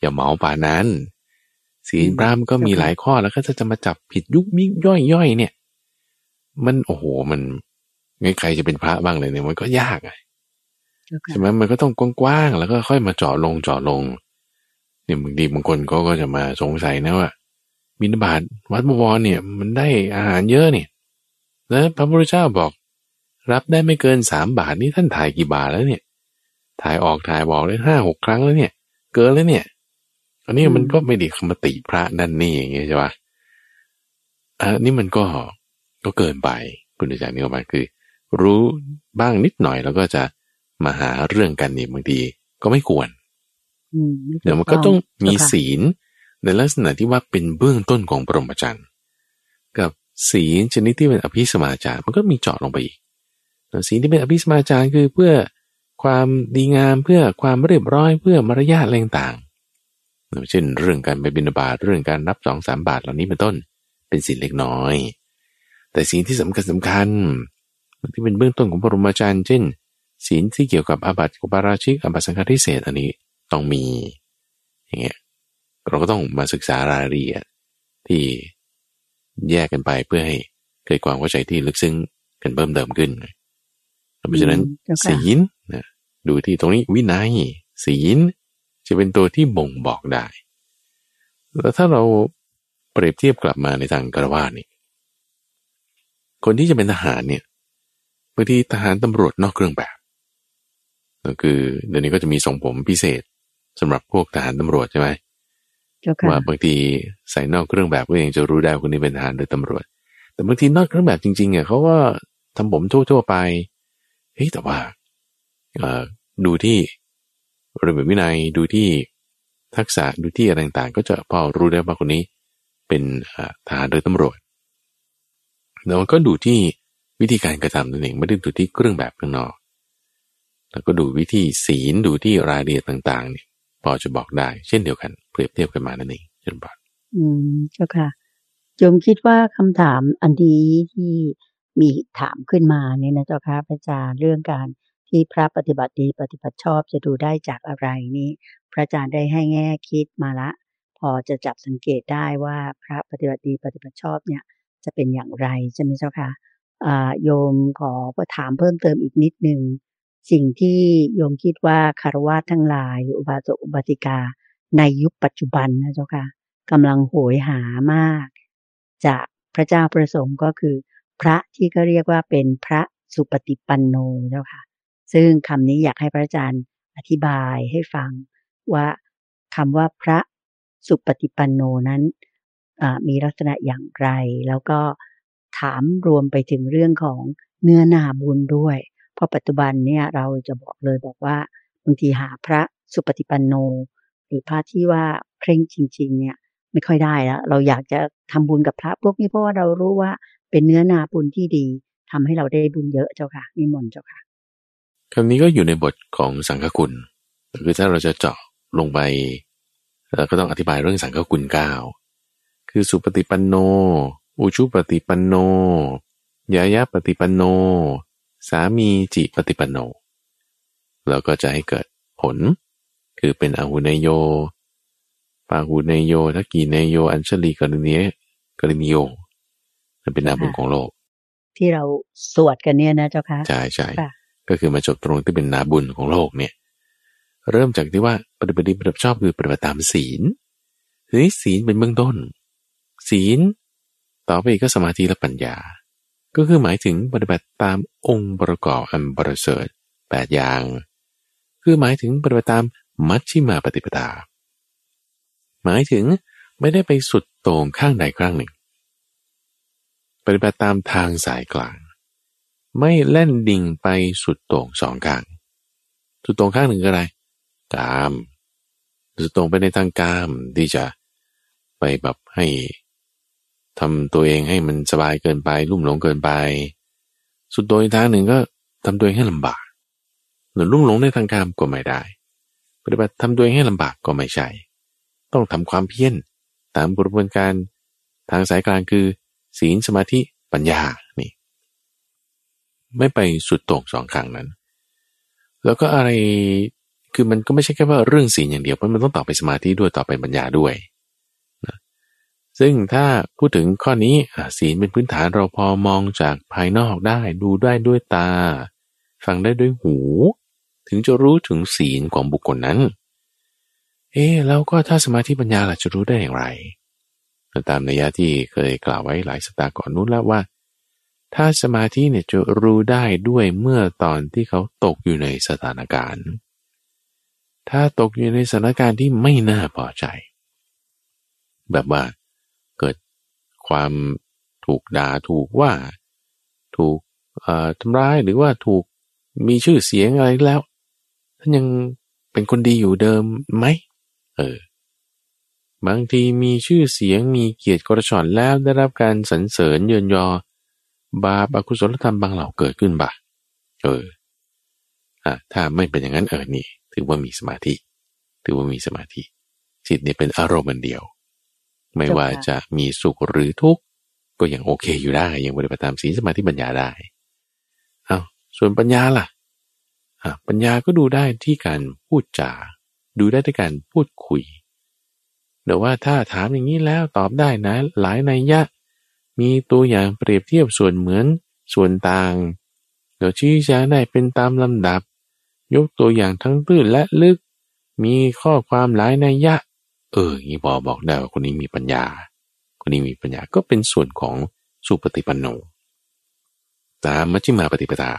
อย่าเมาป่านั้นศีลพระมันก็มีหลายข้อแล้วก็จะจะมาจับผิดยุกมิกย่อยย่อยเนี่ย มันโอ้โหมันไงใครจะเป็นพระบ้างเลยเนี่ยมันก็ยากไงใช่ไหมมันก็ต้องกว้างๆแล้วก็ค่อยมาเจาะลงเจาะลงเนี่ยบางทีบางคนเขาก็จะมาสงสัยนะว่า บินาบาตวัดบวรเนี่ยมันได้อาหารเยอะเนี่ยนะพระพุทธเจ้าบอก รับได้ไม่เกินสามบาทนี่ท่านถ่ายกี่บาทแล้วเนี่ย ถ่ายออกถ่ายบอกเลยห้าหกครั้งแล้วเนี่ย เกินแล้วเนี่ย อันนี้มันก็ไม่ดีคำติพระนั่นนี่อย่างเงี้ยใช่ปะอันนี้มันก็ก็เกินไปคุณอาจารย์นี่ก็มาคือ รู้บ้างนิดหน่อยแล้วก็จะมาหาเรื่องกันนี่บางทีก็ไม่ควรเดี๋ยวมันก็ต้องมีศีล ในลักษณะที่ว่าเป็นเบื้องต้นของปรมจรรย์กับศีลชนิดที่เป็นอภิสมาจารมันก็มีเจาะลงไปอีกศีลที่เป็นอภิสมาจารคือเพื่อความดีงามเพื่อความเรียบร้อยเพื่อมารยาทอะไรต่างเช่นเรื่องการไปบิณฑบาตเรื่องการรับสองสามบาทเหล่านี้เป็นต้น เป็นศีลเล็กน้อย แต่ศีลที่สำคัญสำคัญที่เป็นเบื้องต้นของปรมาจารย์ เช่น ศีลที่เกี่ยวกับอาบัติกุปาราชิกอาบัติสังฆทิเศษอันนี้ต้องมีอย่างเงี้ย เราก็ต้องมาศึกษารายละเอียดที่แยกกันไปเพื่อให้เกิดความเข้าใจที่ลึกซึ้งกันเพิ่มเติมขึ้นเพราะฉะนั้นศีลนะดูที่ตรงนี้วินัยศีลจะเป็นตัวที่บ่งบอกได้ แล้วถ้าเราเปรียบเทียบกลับมาในทางกระวานี่คนที่จะเป็นทหารเนี่ยบางทีทหารตำรวจนอกเครื่องแบบก็คือเดี๋ยวนี้ก็จะมีทรงผมพิเศษสำหรับพวกทหารตำรวจใช่ไหม ว่าบางทีใส่นอกเครื่องแบบก็ยังจะรู้ได้คนนี้เป็นทหารหรือตำรวจ แต่บางทีนอกเครื่องแบบจริงๆเ่ยเขาก็ทำผมทั่วๆไปเฮ้ยแต่ว่าดูที่ระเบียบวินัยดูที่ทักษะดูที่อะไรต่างๆ ก็จะพอรู้ได้ว่าคนนี้เป็นทหารหรือตำรวจแล้วก็ดูที่วิธีการกระทำนั่นเองไม่ได้ดูที่เครื่องแบบข้างนอก แล้วก็ดูวิธีศีลดูที่รายละเอียดต่างๆเนี่ยพอจะบอกได้เช่นเดียวกัน เปรียบเทียบกันมานั่นเองเช่นบอดอืมเจ้าค่ะจงคิดว่าคำถามอันนี้ที่มีถามขึ้นมาเนี่ยนะเจ้าค่ะพระอาจารย์เรื่องการที่พระปฏิบัติดีปฏิบัติชอบจะดูได้จากอะไรนี่พระอาจารย์ได้ให้แง่คิดมาละ พอจะจับสังเกตได้ว่าพระปฏิบัติดีปฏิบัติชอบเนี่ย จะเป็นอย่างไรใช่ไหมเจ้าค่ะโยมขอถามเพิ่มเติมอีกนิดนึงสิ่งที่โยมคิดว่าคารวะทั้งหลายออุบาสกอุบาสิกา ในยุคปัจจุบันนะเจ้าค่ะกำลังโหยหามาก จากพระเจ้าประสงค์ก็คือ พระที่เขาเรียกว่าเป็นพระสุปฏิปันโนเจ้าค่ะ ซึ่งคำนี้อยากให้พระอาจารย์อธิบายให้ฟังว่าคำว่าพระสุปฏิปันโนนั้นมีลักษณะอย่างไร แล้วก็ถามรวมไปถึงเรื่องของเนื้อนาบุญด้วย เพราะปัจจุบันเนี่ยเราจะบอกเลยบอกว่าบางทีหาพระสุปฏิปันโน หรือพระที่ว่าเคร่งจริง ๆ เนี่ย ไม่ค่อยได้แล้วเราอยากจะทำบุญกับพระพวกนี้เพราะว่าเรารู้ว่าเป็นเนื้อนาบุญที่ดีทำให้เราได้บุญเยอะเจ้าค่ะนิมนต์เจ้าค่ะคำนี้ก็อยู่ในบทของสังฆคุณคือถ้าเราจะเจาะลงไปเราก็ต้องอธิบายเรื่องสังฆคุณเก้าคือสุปฏิปันโน อุชุปฏิปันโนยายะปฏิปันโน สามีจิปฏิปันโน แล้วก็จะให้เกิดผล คือเป็นอหุเนโย ปาหุเนโยทักกีเนโย อัญชลีกรณียกรณีโยมันเป็นนาบุญของโลก ที่เราสวดกันเนี่ยนะเจ้าค่ะใช่ใช่ก็คือมาจบตรงที่เป็นนาบุญของโลกเนี่ย เริ่มจากที่ว่าปฏิบัติปฏิบัติชอบคือปฏิบัติตามศีลทีนี้ศีลเป็นเบื้องต้น ศีล ต่อไปก็สมาธิและปัญญา ก็คือหมายถึงปฏิบัติตามองค์ประกอบอันประเสริฐแปดอย่าง คือหมายถึงปฏิบัติตาม มัชชิมาปฏิปทา หมายถึงไม่ได้ไปสุดโต่งข้างใดข้างหนึ่ง ปฏิบัติตามทางสายกลาง ไม่เล่นดิ่งไปสุดโต่งสองข้าง สุดโต่งข้างหนึ่งก็อะไรกามสุดโต่งไปในทางกามที่จะไปแบบให้ทำตัวเองให้มันสบายเกินไป ลุ่มหลงเกินไป สุดโต่งอีกทางหนึ่งก็ทำตัวเองให้ลำบากหรือลุ่มหลงในทางกามก็ไม่ได้ ปฏิบัติทำตัวเองให้ลำบากก็ไม่ใช่ ต้องทำความเพียรตามกระบวนการทางสายกลางคือ ศีลสมาธิปัญญานี่ ไม่ไปสุดโต่งสองข้างนั้น แล้วก็อะไรคือมันก็ไม่ใช่แค่ว่าเรื่องศีลอย่างเดียวเพราะมันต้องต่อไปสมาธิด้วยต่อไปปัญญาด้วยนะซึ่งถ้าพูดถึงข้อนี้ศีลเป็นพื้นฐานเราพอมองจากภายนอกได้ ดูได้ด้วยตา ฟังได้ด้วยหู ถึงจะรู้ถึงศีลของบุคคลนั้น เอ๊แล้วก็ถ้าสมาธิปัญญาล่ะจะรู้ได้อย่างไรตามนัยยะที่เคยกล่าวไว้หลายสัปดาห์ก่อนนู้นแล้วว่า ถ้าสมาธิเนี่ยจะรู้ได้ด้วยเมื่อตอนที่เขาตกอยู่ในสถานการณ์ ถ้าตกอยู่ในสถานการณ์ที่ไม่น่าพอใจ แบบว่าเกิดความถูกด่าถูกว่า ถูกทำร้ายหรือว่าถูกมีชื่อเสียงอะไรแล้วานยังเป็นคนดีอยู่เดิมไหม เออ บางทีมีชื่อเสียงมีเกียรติกระชอนแล้วได้รับการสรรเสริญเยินยอ บาปอกุศลธรรมบางเหล่าเกิดขึ้นบ่าเออ อะ ถ้าไม่เป็นอย่างนั้นเออนี่ ถือว่ามีสมาธิ ถือว่ามีสมาธิ จิตเนี่ยเป็นอารมณ์เดียว ไม่ว่าจะมีสุขหรือทุกข์ก็ยังโอเคอยู่ได้ ยังปฏิบัติตามศีลสมาธิปัญญาได้ เอาส่วนปัญญาล่ะ ปัญญาก็ดูได้ที่การพูดจา ดูได้ที่การพูดคุยแต่ว่าถ้าถามอย่างนี้แล้วตอบได้นะ หลายในยะ มีตัวอย่างเปรียบเทียบส่วนเหมือนส่วนต่างเดี๋ยวชี้แจงได้เป็นตามลำดับ ยกตัวอย่างทั้งตื้นและลึก มีข้อความหลายในยะ เออนี่พอบอกได้ว่าคนนี้มีปัญญา คนนี้มีปัญญาก็เป็นส่วนของสุปฏิปันโนตามมัชฌิมาปฏิปทา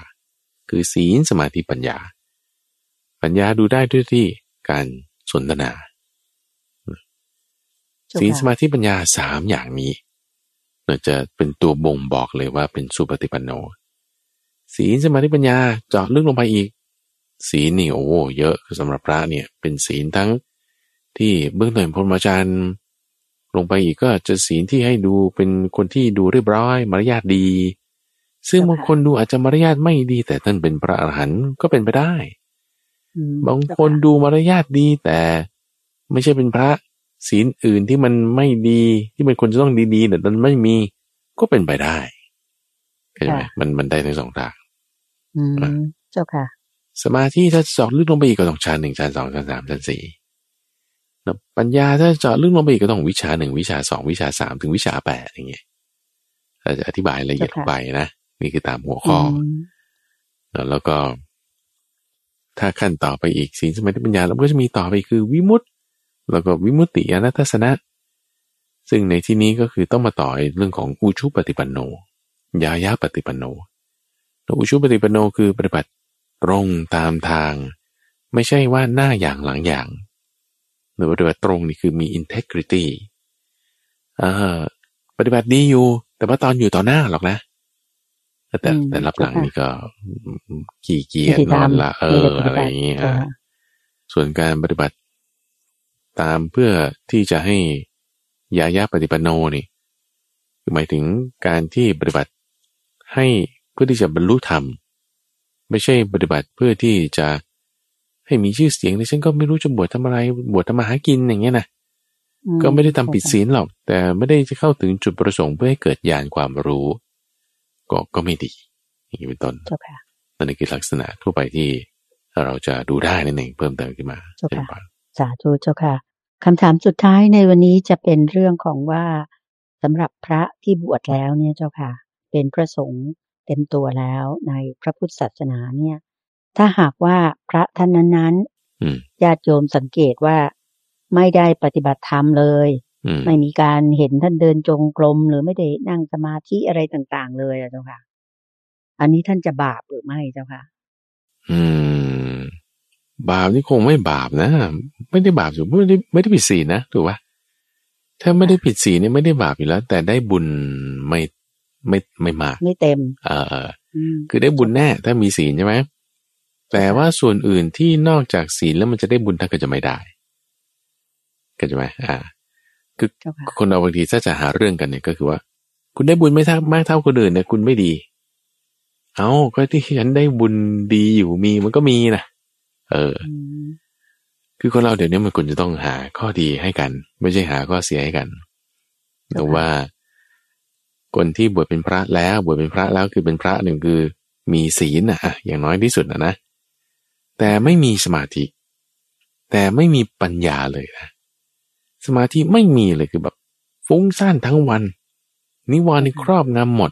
คือศีลสมาธิปัญญา ปัญญาดูได้ด้วยที่การสนทนาศีลสมาธิปัญญาสามอย่างนี้เราจะเป็นตัวบ่งบอกเลยว่าเป็นสุปฏิปันโนศีลสมาธิปัญญาเจาะลึกลงไปอีก ศีลนี่โอ้เยอะสำหรับพระเนี่ยเป็นศีลทั้งที่เบื้องต้นพรหมจรรย์ลงไปอีกก็จะศีลที่ให้ดูเป็นคนที่ดูเรียบร้อยมารยาทดี ซึ่งบางคนดูอาจจะมารยาทไม่ดี แต่ท่านเป็นพระอรหันต์ก็เป็นไปได้บางคนดูมารยาทดีแต่ไม่ใช่เป็นพระศีลอื่นที่มันไม่ดีที่มันควรจะต้องดีๆแต่มันไม่มีก็เป็นไปได้ใช่ไหมมันมันได้ทั้งสองทางอืมเจ้าค่ะ สมาธิถ้าเจาะลึกลงไปอีกก็ต้องชั้นหนึ่งชั้นสองชั้นสามชั้นสี่ปัญญาถ้าเจาะลึกลงไปอีกก็ต้องวิชาหนึ่งวิชาสองวิชาสามถึงวิชาแปดอย่างเงี้ยเราจะอธิบายละเอียดลงไปนะ นี่คือตามหัวข้อ แล้วก็ ถ้าขั้นต่อไปอีกสิ่งสมาธิปัญญาเราก็จะมีต่อไปคือวิมุตติแล้วก็วิมุตติอนัตสนะ ซึ่งในที่นี้ก็คือต้องมาต่อเรื่องของอุชุปฏิปันโน ยายาปฏิปันโนอุชุปฏิปันโนคือปฏิบัติตรงตามทาง ไม่ใช่ว่าหน้าอย่างหลังอย่าง หรือว่าปฏิบัติตรงนี่คือมี integrity อ่าปฏิบัติดีอยู่ แต่ว่าตอนอยู่ต่อหน้าหรอกนะ แต่แต่รับหลังนี่ก็ขี่เกียจนอนละเอออะไรอย่างเงี้ยส่วนการปฏิบัติ ตามเพื่อที่จะให้ยายาปฏิปันโนนี่คือหมายถึงการที่ปฏิบัติให้เพื่อที่จะบรรลุธรรม ไม่ใช่ปฏิบัติเพื่อที่จะให้มีชื่อเสียงในฉันก็ไม่รู้จะบวชทำอะไรบวชทำมาหากินอย่างเงี้ยนะก็ไม่ได้ทำผิดศีลหรอก แต่ไม่ได้จะเข้าถึงจุดประสงค์เพื่อให้เกิดญาณความรู้ ก็ก็ไม่ดีอย่างนี้เป็นต้นนั่นคือลักษณะทั่วไปที่เราจะดูได้นั่นเองเพิ่มเติมขึ้นมาเจ้าค่ะสาธุเจ้าค่ะคำถามสุดท้ายในวันนี้จะเป็นเรื่องของว่าสำหรับพระที่บวชแล้วเนี่ยเจ้าค่ะ เป็นพระสงฆ์เต็มตัวแล้วในพระพุทธศาสนาเนี่ย ถ้าหากว่าพระท่านนั้นๆญาติโยมสังเกตว่าไม่ได้ปฏิบัติธรรมเลย ไม่มีการเห็นท่านเดินจงกรมหรือไม่ได้นั่งสมาธิอะไรต่างๆ เลยอะเจ้าค่ะ อันนี้ท่านจะบาปหรือไม่เจ้าค่ะ อืม บาปนี่คงไม่บาปนะ ไม่ได้บาปอยู่ไม่ได้ไม่ได้ผิดศีลนะถูกปะถ้าไม่ได้ผิดศีลเนี่ยไม่ได้บาปอยู่แล้ว แต่ได้บุญไม่ไม่ไม่มากไม่เต็ม เออคือได้บุญแน่ถ้ามีศีลใช่ไหมแต่ว่าส่วนอื่นที่นอกจากศีลแล้วมันจะได้บุญถ้าก็จะไม่ได้ก็ใช่ไหมอ่า คือคนเราบางทีถ้าจะหาเรื่องกันเนี่ยก็คือว่า คุณได้บุญไม่เท่ามากเท่าคนอื่นเนี่ยคุณไม่ดี เอาก็ที่ฉันได้บุญดีอยู่มีมันก็มีนะเออ คือคนเราเดี๋ยวนี้มันควรจะต้องหาข้อดีให้กัน ไม่ใช่หาข้อเสียให้กันแต่ว่าคนที่บวชเป็นพระแล้วบวชเป็นพระแล้วคือเป็นพระหนึ่งคือมีศีลนะอย่างน้อยที่สุดนะนะแต่ไม่มีสมาธิ แต่ไม่มีปัญญาเลยนะ สมาธิไม่มีเลยคือแบบ ฟุ้งซ่านทั้งวัน นิวรณ์นี่ครอบงำหมด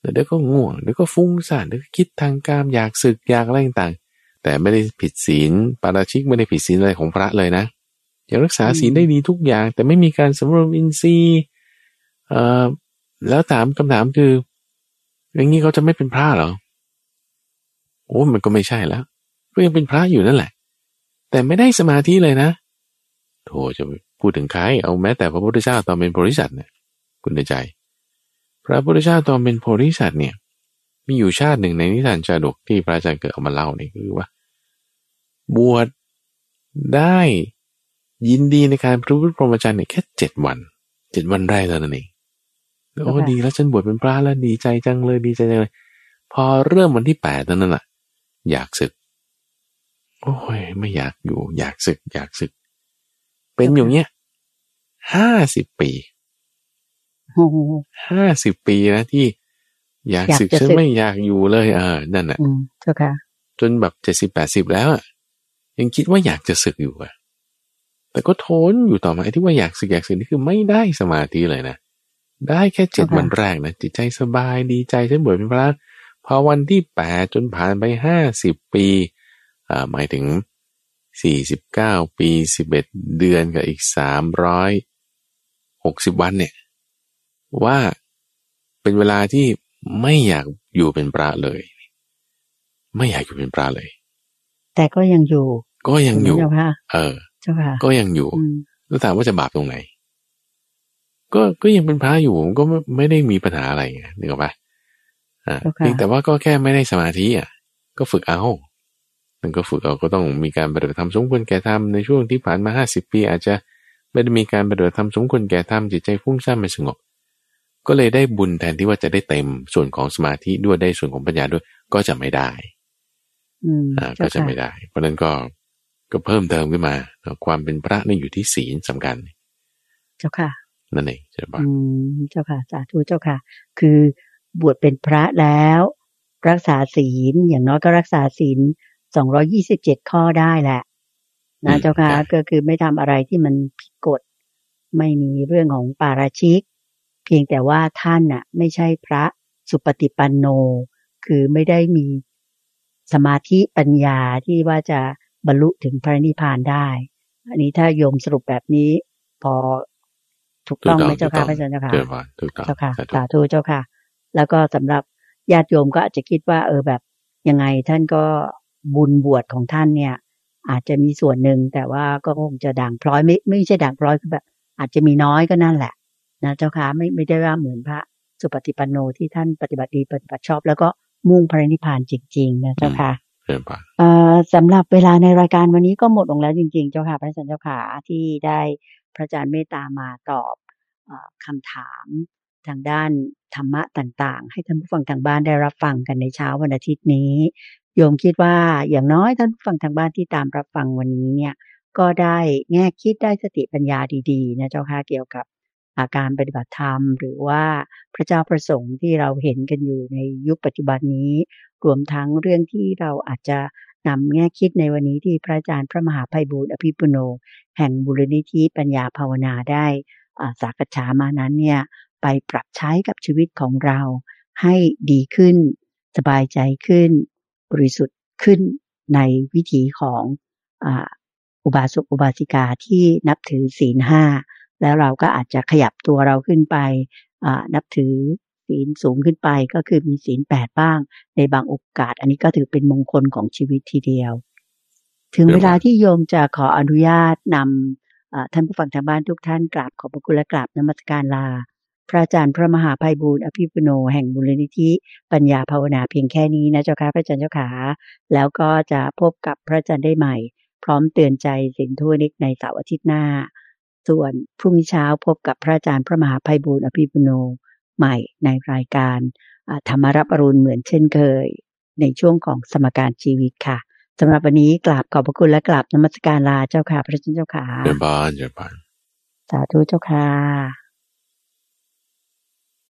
เดี๋ยวก็ง่วงเดี๋ยวก็ฟุ้งซ่านเดี๋ยวก็คิดทางการอยากศึกอยากอะไรต่างแต่ไม่ได้ผิดศีลปาราชิกไม่ได้ผิดศีลอะไรของพระเลยนะยังรักษาศีลได้ดีทุกอย่าง แต่ไม่มีการสำรวมอินทรีย์เอ่อแล้วถามคำถามคือ อย่างนี้เขาจะไม่เป็นพระหรอโอ้มันก็ไม่ใช่แล้วก็ยังเป็นพระอยู่นั่นแหละ แต่ไม่ได้สมาธิเลยนะโธจะ พูดถึงใครเอาแม้แต่พระพุทธเจ้าตอนเป็นโพธิสัตว์เนี่ยคุณในใจ พระพุทธเจ้าตอนเป็นโพธิสัตว์เนี่ย มีอยู่ชาติหนึ่งในนิทานชาดกที่พระอาจารย์เกิดเอามาเล่านี่คือว่า บวชได้ยินดีในการพระพุทธพรหมจรรย์เนี่ยแค่เจ็ดวันเจ็ดวันแรกเท่านั้นเองโอ้ดีแล้วฉันบวชเป็นพระแล้วดีใจจังเลยดีใจจังเลย พอเริ่มวันที่แปดนั้นแหละอยากศึก โอ้ยไม่อยากอยู่ อยากศึก อยากศึก เป็นอย่างเงี้ยห้าสิบปีห้าสิบปีนะที่ อยากศึกฉันไม่อยากอยู่เลยเออนั่นแหละเจ้าค่ะจนแบบเจ็ดสิบแปดสิบแล้วอะยังคิดว่าอยากจะศึกอยู่อะ แต่ก็ทนอยู่ต่อมาไอ้ที่ว่าอยากศึกอยากศึกนี่คือไม่ได้สมาธิเลยนะได้แค่เจ็ดวันแรกนะจิตใจสบายดีใจฉันบวชเป็นพระพอวันที่แปดจนผ่านไปห้าสิบปีอ่าหมายถึง สี่สิบเก้าปีสิบเอ็ดเดือนกับอีกสามร้อยหกสิบวันเนี่ย ว่าเป็นเวลาที่ไม่อยากอยู่เป็นพระเลย ไม่อยากอยู่เป็นพระเลย แต่ก็ยังอยู่ ก็ยังอยู่เออ เจ้าค่ะก็ยังอยู่แล้วถามว่าจะบาปตรงไหน ก็ก็ยังเป็นพระอยู่ก็ไม่ได้มีปัญหาอะไรไงนึกออกปะอ่าแต่ว่าก็แค่ไม่ได้สมาธิอะ ก็ฝึกเอา มันก็ฝึกเอาก็ต้องมีการปฏิบัติธรรมสมควรแก่ธรรมในช่วงที่ผ่านมาห้าสิบปี อาจจะไม่ได้มีการปฏิบัติธรรมสมควรแก่ธรรมจิตใจฟุ้งซ่านไม่สงบ ก็เลยได้บุญแทนที่ว่าจะได้เต็มส่วนของสมาธิด้วยได้ส่วนของปัญญาด้วยก็จะไม่ได้อ่าก็จะไม่ได้ เพราะนั้นก็ก็เพิ่มเติมขึ้นมา ความเป็นพระนี่อยู่ที่ศีลสำคัญ เจ้าค่ะนั่นเองเจ้าค่ะเจ้าค่ะสาธุเจ้าค่ะ คือบวชเป็นพระแล้ว รักษาศีลอย่างน้อยก็รักษาศีล สองรอยี่สิบเจ็ดข้อได้แหละ นะเจ้าค่ะก็คือไม่ทำอะไรที่มันผิดกฎ ไม่มีเรื่องของปาราชิก เพียงแต่ว่าท่านน่ะ ไม่ใช่พระสุปฏิปันโน คือไม่ได้มีสมาธิปัญญาที่ว่าจะบรรลุถึงพระนิพพานได้ อันนี้ถ้าโยมสรุปแบบนี้ พอถูกต้องไหมเจ้าค่ะพระอาจารย์เจ้าค่ะเจ้าค่ะสาธุเจ้าค่ะ แล้วก็สำหรับญาติโยมก็อาจจะคิดว่า เออแบบยังไงท่านก็ บุญบวชของท่านเนี่ย อาจจะมีส่วนหนึ่งแต่ว่าก็คงจะด่างพร้อยไม่ไม่ใช่ด่างพร้อยคือแบบอาจจะมีน้อยก็นั่นแหละนะเจ้าค่ะไม่ไม่ได้ว่าเหมือนพระสุปฏิปันโนที่ท่านปฏิบัติดีปฏิบัติชอบ แล้วก็มุ่งพระนิพพานจริง ๆ นะเจ้าค่ะสำหรับเวลาในรายการวันนี้ก็หมดลงแล้วจริง ๆ เจ้าค่ะ พระอาจารย์เจ้าค่ะที่ได้พระอาจารย์เมตตามาตอบอคำถามทางด้านธรรมะต่าง ๆ ให้ท่านผู้ฟังทางบ้านได้รับฟังกันในเช้าวันอาทิตย์นี้ โยมคิดว่าอย่างน้อยท่านผู้ฟังทางบ้านที่ตามรับฟังวันนี้เนี่ย ก็ได้แง่คิดได้สติปัญญาดีๆนะเจ้าค่ะเกี่ยวกับอาการปฏิบัติธรรม หรือว่าพระเจ้าประสงค์ที่เราเห็นกันอยู่ในยุคปัจจุบันนี้ รวมทั้งเรื่องที่เราอาจจะนำแง่คิดในวันนี้ที่พระอาจารย์พระมหาภัยบูร์อภิปุโน แห่งบุรณิธิปัญญาภาวนาได้สักษามานั้นเนี่ยไปปรับใช้กับชีวิตของเราให้ดีขึ้น สบายใจขึ้น บริสุทธิ์ขึ้นในวิถีของอุบาสกอุบาสิกาที่นับถือศีลห้าแล้วเราก็อาจจะขยับตัวเราขึ้นไปนับถือศีลสูงขึ้นไปก็คือมีศีลแปดบ้าง ในบางโอกาส อันนี้ก็ถือเป็นมงคลของชีวิตทีเดียว ถึงเวลาที่โยมจะขออนุญาตนำท่านผู้ฟังทางบ้านทุกท่านกราบขอบพระคุณและกราบนมัสการลา พระอาจารย์พระมหาภัยบูร์อภิปุโนแห่งมูลนิธิ ปัญญาภาวนาเพียงแค่นี้นะเจ้าค่ะพระอาจารย์เจ้าขาแล้วก็จะพบกับพระอาจารย์ได้ใหม่ พร้อมเตือนใจสิ่งทั่วนิกในเสาร์อาทิตย์หน้า ส่วนพรุ่งนี้เช้าพบกับพระอาจารย์พระมหาภัยบูร์อภิปุโนใหม่ในรายการธรรมรับอรุณเหมือนเช่นเคย ในช่วงของสมการชีวิตค่ะสำหรับวันนี้กราบขอบพระคุณและกราบนมัสการลาเจ้าค่ะ พระเจ้าค่ะเจ้าบ้านเจ้าบ้านสาธุเจ้าค่ะ